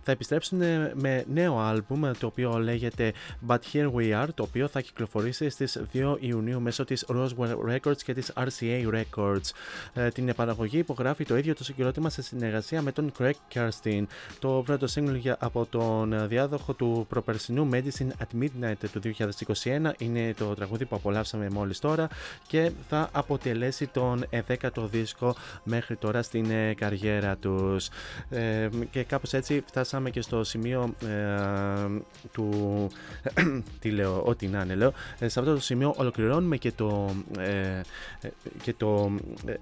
θα επιστρέψουν με νέο άλμπουμ το οποίο λέγεται But Here We Are το οποίο θα κυκλοφορήσει στις 2 Ιουνίου μέσω της Roswell Records και της RCA Records. Ε, την παραγωγή υπογράφει το ίδιο το συγκρότημα σε συνεργασία με τον Craig Kerstin. Το πρώτο single από τον διάδοχο του προπερσινού Medicine at Midnight του 2021 είναι το τραγούδι που απολαύσαμε μόλις τώρα και θα αποτελέσει τον 10ο δίσκο μέχρι τώρα στην ε, καριέρα τους. Ε, και κάπως έτσι φτάσαμε και στο σημείο ε, του... τι λέω, ό,τι να είναι λέω. Ε, σε αυτό το σημείο ολοκληρώνουμε και το, ε, και το,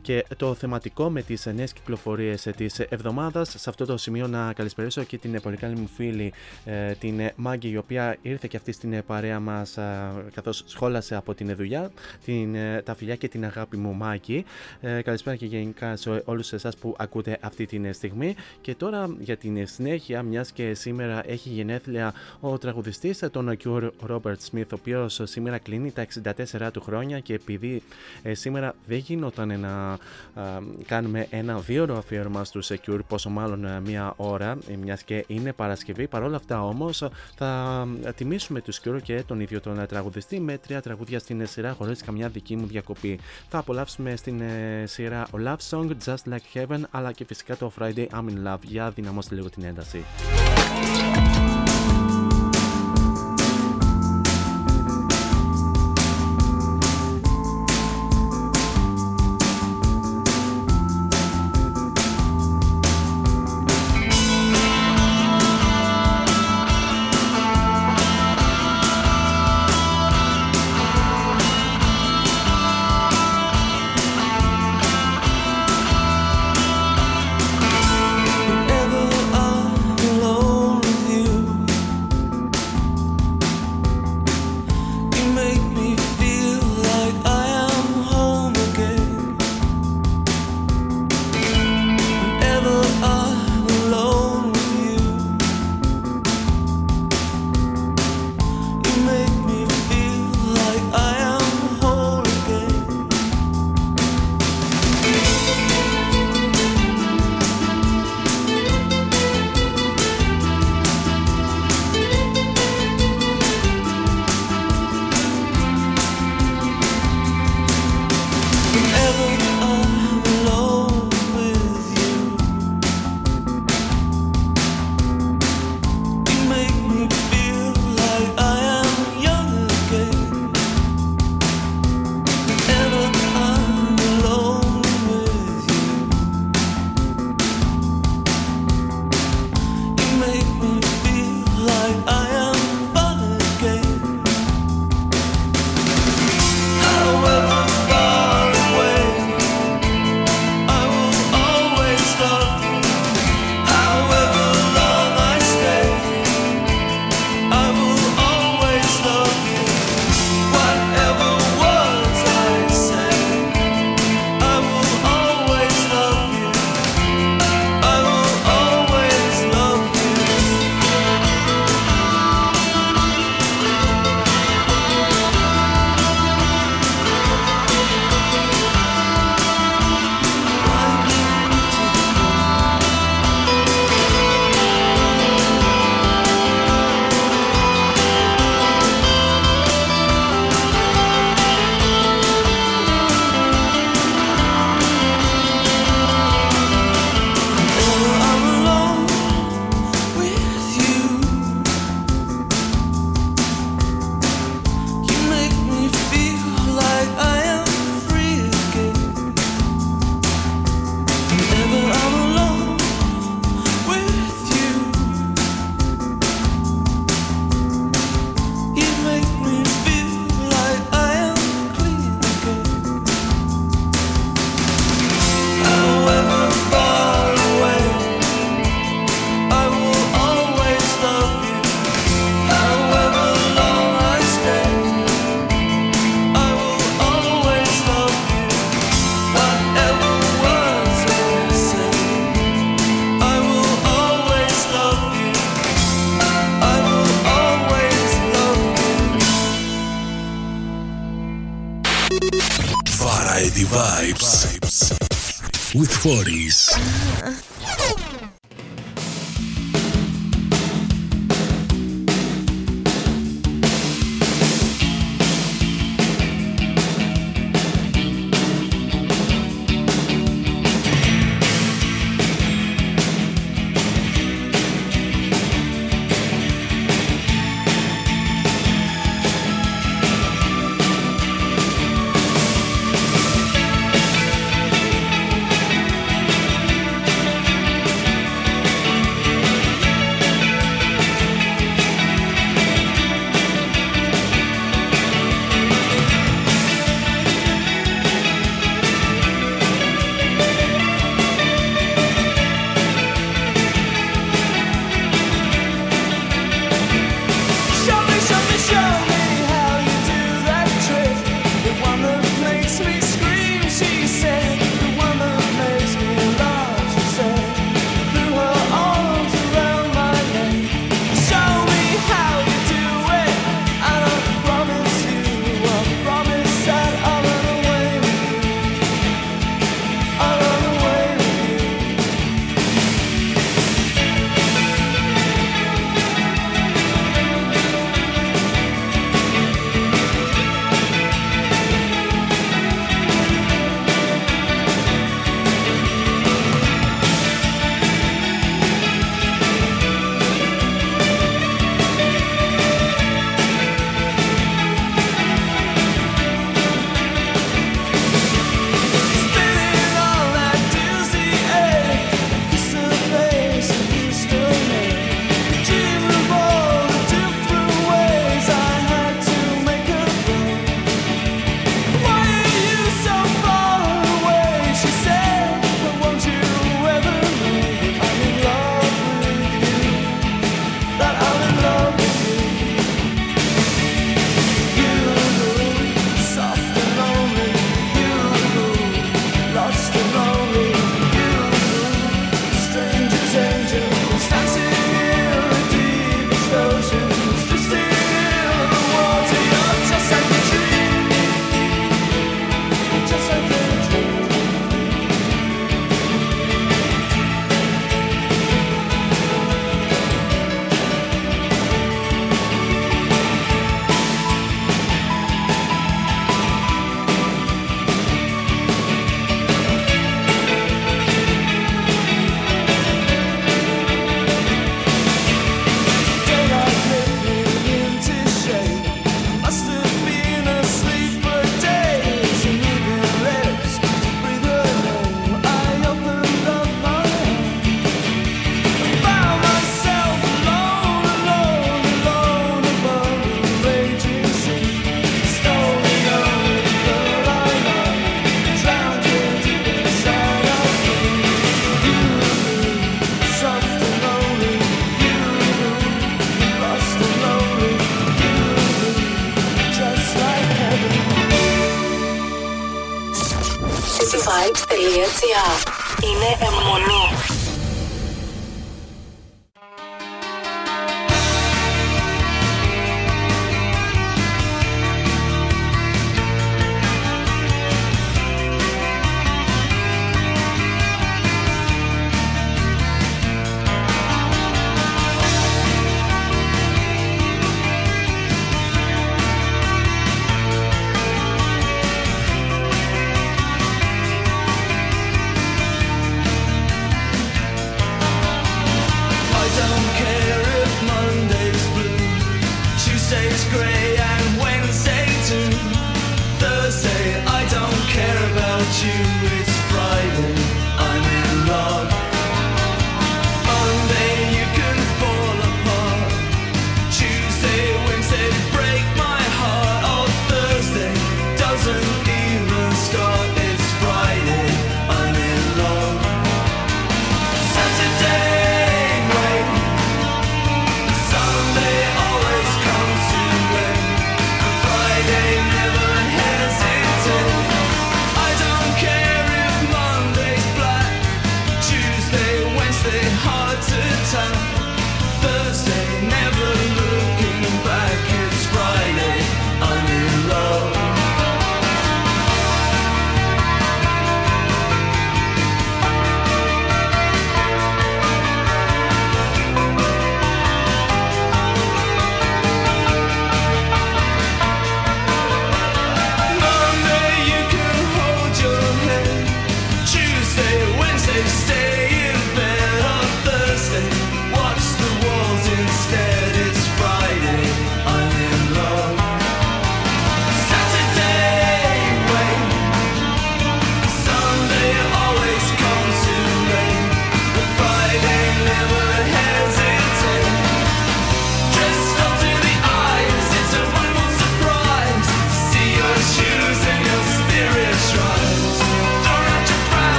και το θεματικό με τις νέες κυκλοφορίες της εβδομάδας. Σε αυτό το σημείο να καλησπερίσω και την πολύ καλή μου φίλη ε, την Μάγκη η οποία ήρθε και αυτή στην παρέα μας ε, καθώς σχόλασε από την δουλειά την, ε, τα φιλιά και την αγάπη μου Μάγκη. Καλησπέρα και γενικά σε όλους εσάς που ακούτε αυτή τη στιγμή και τώρα για την συνέχεια μιας και σήμερα έχει γενέθλια ο τραγουδιστής τον Cure Robert Smith ο οποίος σήμερα κλείνει τα 64 του χρόνια και επειδή σήμερα δεν γινόταν να κάνουμε ένα δύο ώρο αφιέρωμα στο Secure, πόσο μάλλον μία ώρα, ε, μιας και είναι Παρασκευή. Παρ' όλα αυτά όμως θα τιμήσουμε τους Secure και τον ίδιο τον τραγουδιστή με τρία τραγούδια στην σειρά χωρίς καμιά δική μου διακοπή. Θα απολαύσουμε στην ε, σειρά ο Love Song, Just Like Heaven, αλλά και φυσικά το Friday I'm in Love. Για δυναμώστε λίγο την ένταση. Vibes with 40s.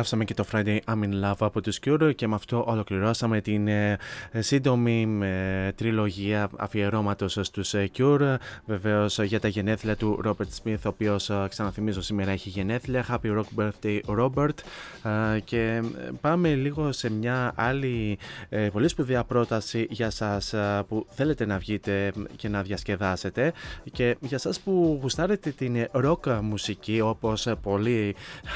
Απολαύσαμε και το Friday I'm in Love από τους Cure και με αυτό ολοκληρώσαμε την ε, σύντομη ε, τριλογία αφιερώματος στους ε, Cure. Βεβαίως για τα γενέθλια του Robert Smith, ο οποίος ξαναθυμίζω σήμερα έχει γενέθλια. Happy Rock Birthday Robert. Και πάμε λίγο σε μια άλλη πολύ σπουδαία πρόταση για σας που θέλετε να βγείτε και να διασκεδάσετε και για σας που γουστάρετε την rock μουσική όπως πολλοί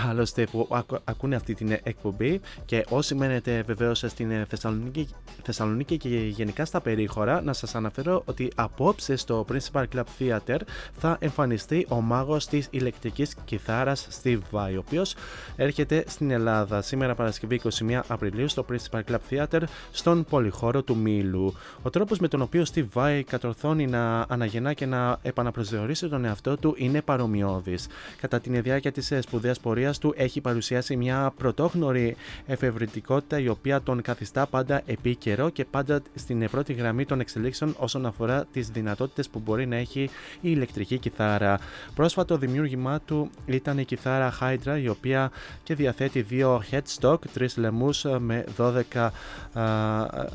άλλωστε που ακούνε αυτή την εκπομπή και όσοι μένετε βεβαίως στην Θεσσαλονίκη, Θεσσαλονίκη και γενικά στα περίχωρα να σας αναφέρω ότι απόψε στο Principal Club Theater θα εμφανιστεί ο μάγος της ηλεκτρικής κιθάρας Steve Vai ο οποίος έρχεται στην Ελλάδα σήμερα Παρασκευή 21 Απριλίου στο Principal Club Theater στον πολυχώρο του Μήλου. Ο τρόπος με τον οποίο Steve Vai κατορθώνει να αναγεννά και να επαναπροσδιορίσει τον εαυτό του είναι παρομοιώδης. Κατά την διάρκεια της σπουδαίας πορείας του έχει παρουσιάσει μια πρωτόγνωρη εφευρετικότητα η οποία τον καθιστά πάντα επίκαιρο και πάντα στην πρώτη γραμμή των εξελίξεων όσον αφορά τις δυνατότητες που μπορεί να έχει η ηλεκτρική κιθάρα. Πρόσφατο δημιούργημά του ήταν η κιθάρα Hydra η οποία και διαθέτει δύο headstock, τρεις λαιμούς με 12,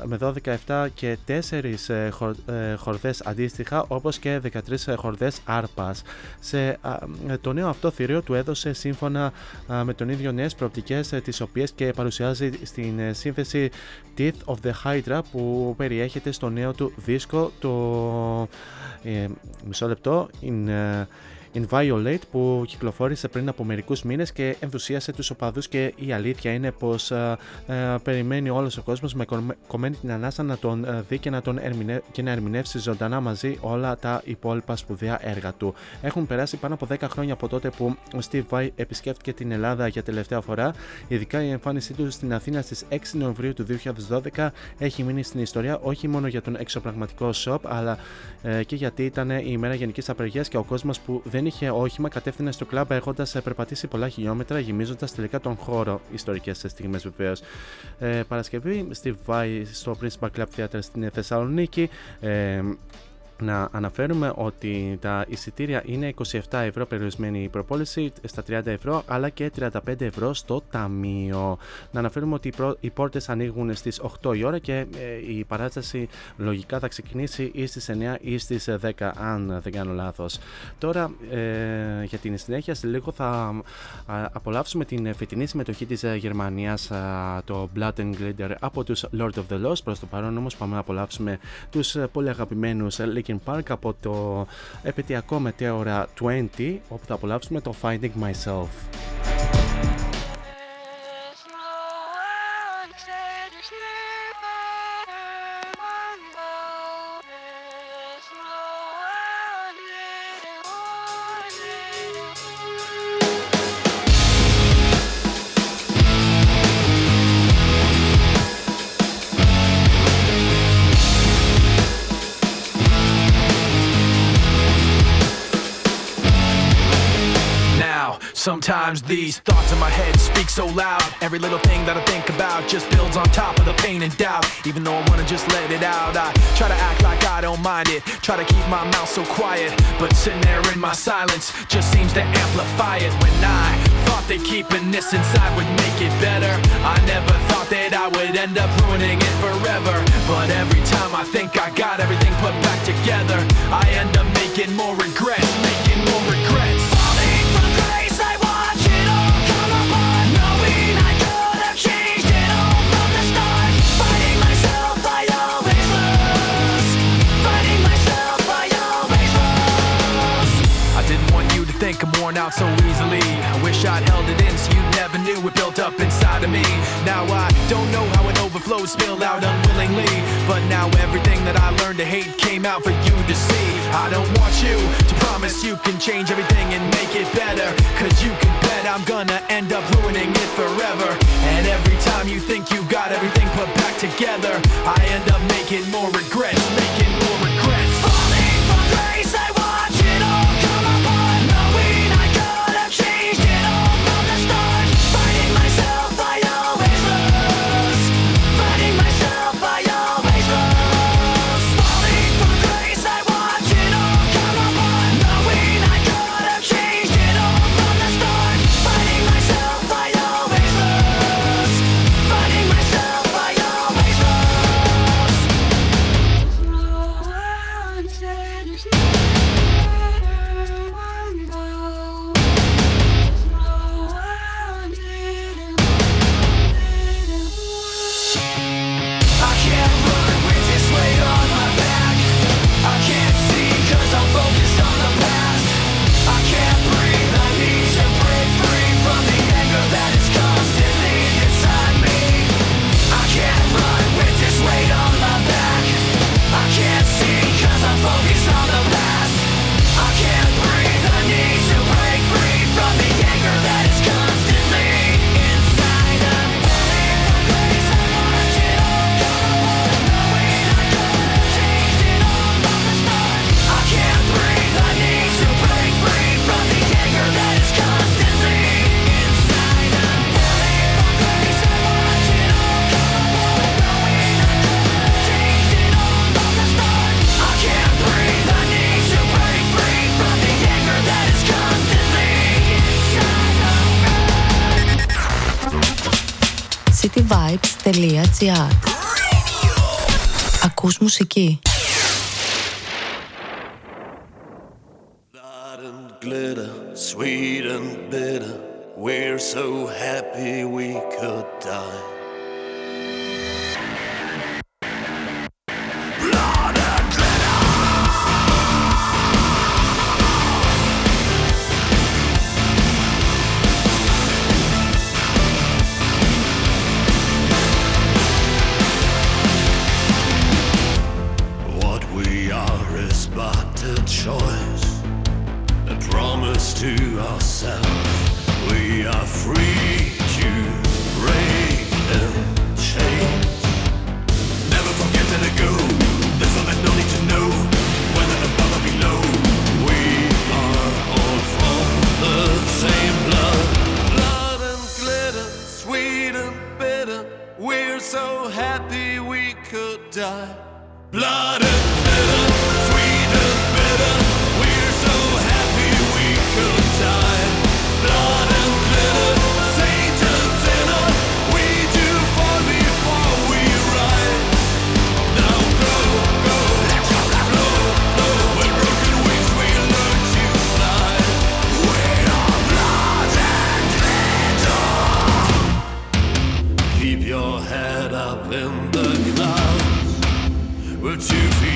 με 12 7 και 4 ε, χορδές αντίστοιχα όπως και 13 χορδές άρπας. Σε, το νέο αυτό θηρίο του έδωσε σύμφωνα με τον ίδιο νέες προοπτικές ε, τις οποίες και παρουσιάζει στην ε, σύνθεση Teeth of the Hydra που περιέχεται στο νέο του δίσκο το ε, μισό λεπτό είναι Inviolate που κυκλοφόρησε πριν από μερικούς μήνες και ενθουσίασε τους οπαδούς. Και η αλήθεια είναι πως ε, ε, περιμένει όλος ο κόσμος με κομμένη την ανάσα να τον ε, δει και να, τον ερμηνε... και να ερμηνεύσει ζωντανά μαζί όλα τα υπόλοιπα σπουδαία έργα του. Έχουν περάσει πάνω από 10 χρόνια από τότε που ο Steve Vai επισκέφτηκε την Ελλάδα για τελευταία φορά. Ειδικά η εμφάνισή του στην Αθήνα στις 6 Νοεμβρίου του 2012 έχει μείνει στην ιστορία όχι μόνο για τον εξωπραγματικό shop αλλά ε, και γιατί ήταν η ημέρα γενικής απεργίας και ο κόσμος που δεν δεν είχε όχημα, κατεύθυνε στο κλαμπ έχοντας περπατήσει πολλά χιλιόμετρα, γεμίζοντας τελικά τον χώρο. Ιστορικές στιγμές βεβαίως. Ε, Παρασκευή στη Βάη στο Principal Club Theater στην Θεσσαλονίκη. Ε, να αναφέρουμε ότι τα εισιτήρια είναι 27 ευρώ περιορισμένη η προπόληση στα 30 ευρώ αλλά και 35 ευρώ στο ταμείο. Να αναφέρουμε ότι οι πόρτες ανοίγουν στις 8 η ώρα και ε, η παράσταση λογικά θα ξεκινήσει ή στις 9 ή στις 10 αν δεν κάνω λάθος. Τώρα ε, για την συνέχεια σε λίγο θα απολαύσουμε την φετινή συμμετοχή της Γερμανίας το Blood and Glitter από τους Lord of the Lost. Προς το παρόν όμως πάμε να απολαύσουμε τους πολύ αγαπημένους Linkin Park από το επαιτειακό μετέωρα 20 όπου θα απολαύσουμε το Finding Myself. Sometimes these thoughts in my head speak so loud. Every little thing that I think about just builds on top of the pain and doubt. Even though I wanna just let it out, I try to act like I don't mind it. Try to keep my mouth so quiet, but sitting there in my silence just seems to amplify it. When I thought that keeping this inside would make it better, I never thought that I would end up ruining it forever. But every time I think I got everything put back together, I end up making more regrets, worn out so easily. I wish I'd held it in so you never knew it built up inside of me. Now I don't know how it overflowed, spilled out unwillingly. But now everything that I learned to hate came out for you to see. I don't want you to promise you can change everything and make it better. Cause you can bet I'm gonna end up ruining it forever. And every time you think you got everything put back together, I end up making more regrets, making radiovibes.gr Ακούς μουσική. Sweet and bitter, we're the clouds were too few.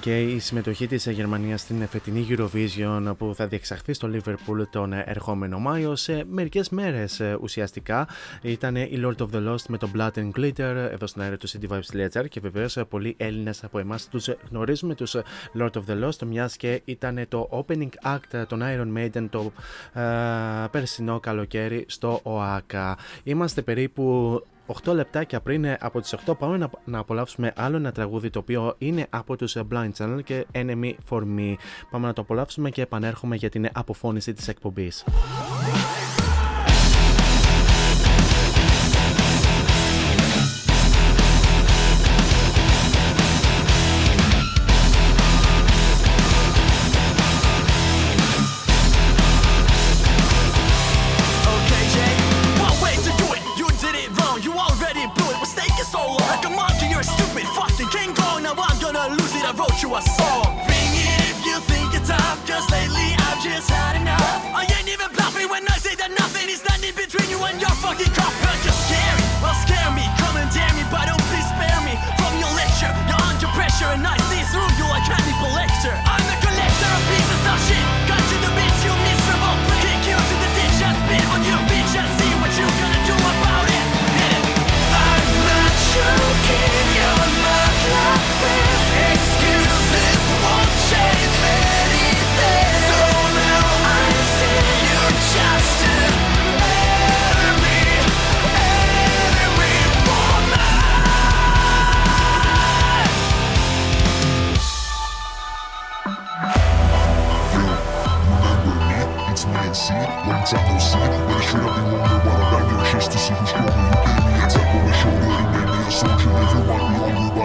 και η συμμετοχή της Γερμανίας στην φετινή Eurovision που θα διεξαχθεί στο Liverpool τον ερχόμενο Μάιο σε μερικές μέρες ε, ουσιαστικά ήταν η Lord of the Lost με το Blood and Glitter εδώ στην αέρα του CD Vibes Ledger και βεβαίως ε, πολλοί Έλληνες από εμάς τους ε, γνωρίζουμε τους Lord of the Lost μιας και ήταν το opening act των Iron Maiden το ε, περσινό καλοκαίρι στο ΟΑΚΑ. Είμαστε περίπου 8 λεπτάκια πριν από τις 8 πάμε να, απολαύσουμε άλλο ένα τραγούδι το οποίο είναι από τους Blind Channel και Enemy For Me. Πάμε να το απολαύσουμε και επανέρχομαι για την αποφώνηση της εκπομπής.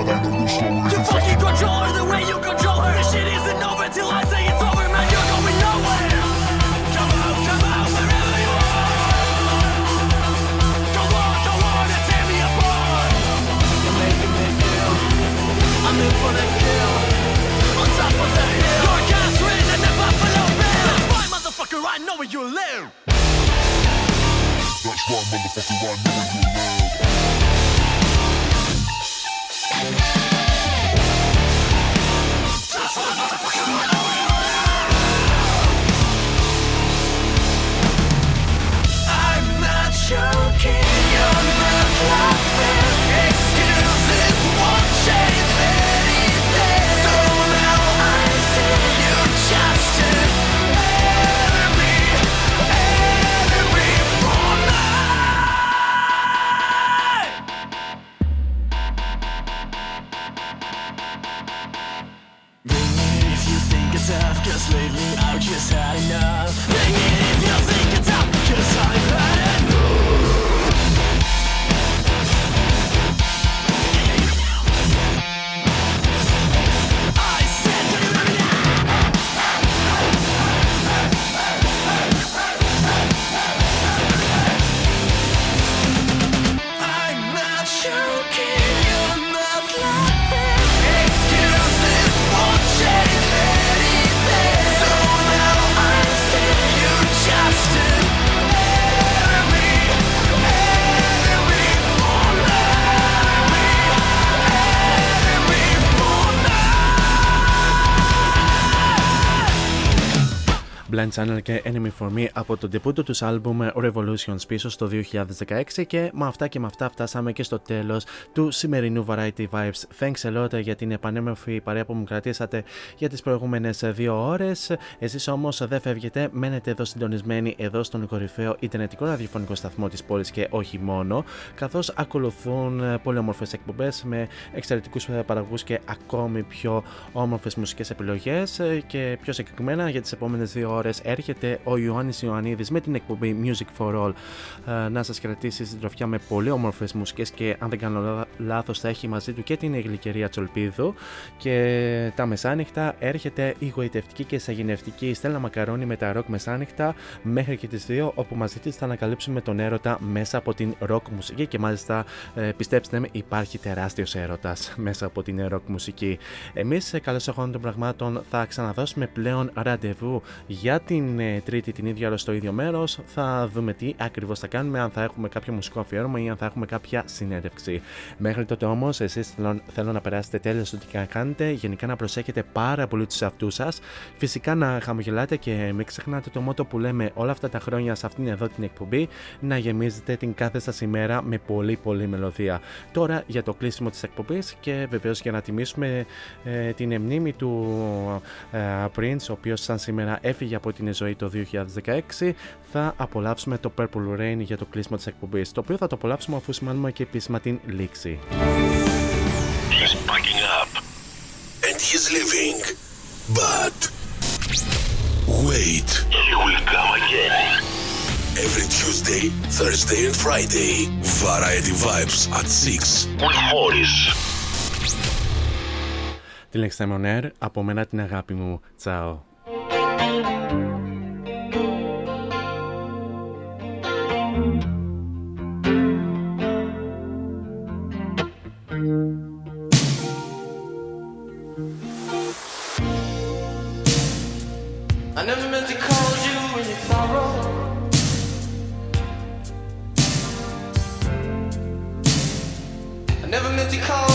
I know your story. You fucking control her the way you control her. This shit isn't over till I say it's over, man. You're going nowhere. Come out, come out, wherever you are. Go on, go on and tear me apart. You're making me feel I'm in for the kill. On top of the hill. You're Catherine and the Buffalo Bill. That's why, motherfucker, I know where you live. That's why, motherfucker, I know where you live. you Blind Channel και Enemy for Me από το debut τους άλμπουμ Revolutions πίσω στο 2016 και με αυτά και με αυτά φτάσαμε και στο τέλος του σημερινού Variety Vibes. Thanks a lot για την επανέμορφη παρέα που μου κρατήσατε για τις προηγούμενες δύο ώρες. Εσείς όμως δεν φεύγετε, μένετε εδώ συντονισμένοι εδώ στον κορυφαίο ιντερνετικό ραδιοφωνικό σταθμό της πόλης και όχι μόνο, καθώς ακολουθούν πολύ όμορφες εκπομπές με εξαιρετικούς παραγωγούς και ακόμη πιο όμορφες μουσικές επιλογές και πιο συγκεκριμένα για τις επόμενες δύο ώρες έρχεται ο Ιωάννης Ιωαννίδης με την εκπομπή Music for All. Ε, να σας κρατήσει στην τροφιά με πολύ όμορφες μουσικές και αν δεν κάνω λά- λάθος θα έχει μαζί του και την γλυκερία Τσολπίδου. Και τα μεσάνυχτα έρχεται η γοητευτική και σαγηνευτική Στέλλα Μακαρόνη με τα ροκ μεσάνυχτα μέχρι και τις 2 όπου μαζί της θα ανακαλύψουμε τον έρωτα μέσα από την ροκ μουσική και μάλιστα ε, πιστέψτε με υπάρχει τεράστιος έρωτας μέσα από την ροκ μουσική. Εμείς σε καλώς εχόντων των πραγμάτων θα ξαναδώσουμε πλέον ραντεβού για την ε, Τρίτη την ίδια ώρα στο ίδιο μέρος. Θα δούμε τι ακριβώς θα κάνουμε, αν θα έχουμε κάποιο μουσικό αφιέρωμα ή αν θα έχουμε κάποια συνέντευξη. Μέχρι τότε όμως εσείς θέλω, θέλω να περάσετε τέλεια στο τι και να κάνετε, γενικά να προσέχετε πάρα πολύ τους εαυτούς σας, φυσικά να χαμογελάτε και μην ξεχνάτε το μότο που λέμε όλα αυτά τα χρόνια σε αυτήν εδώ την εκπομπή, να γεμίζετε την κάθε σας ημέρα με πολύ πολύ μελωδία. Τώρα για το κλείσιμο της εκπομπής και βεβαίως για να τιμήσουμε ε, την μνήμη του ε, Prince, ο οποίος σαν σήμερα έφυγε από την ζωή το 2016, θα απολαύσουμε το Purple Rain για το κλείσιμο της εκπομπής, το οποίο θα το απολαύσουμε αφού σημάνουμε και επίσημα την λήξη. He's packing up and he's leaving. But wait. He will come again. Every Tuesday, Thursday and Friday, Variety Vibes at 6 with Morris. Την Next Time on Air, από μένα την αγάπη μου. Τσάω. I never meant to call you when you sorrow. I never meant to call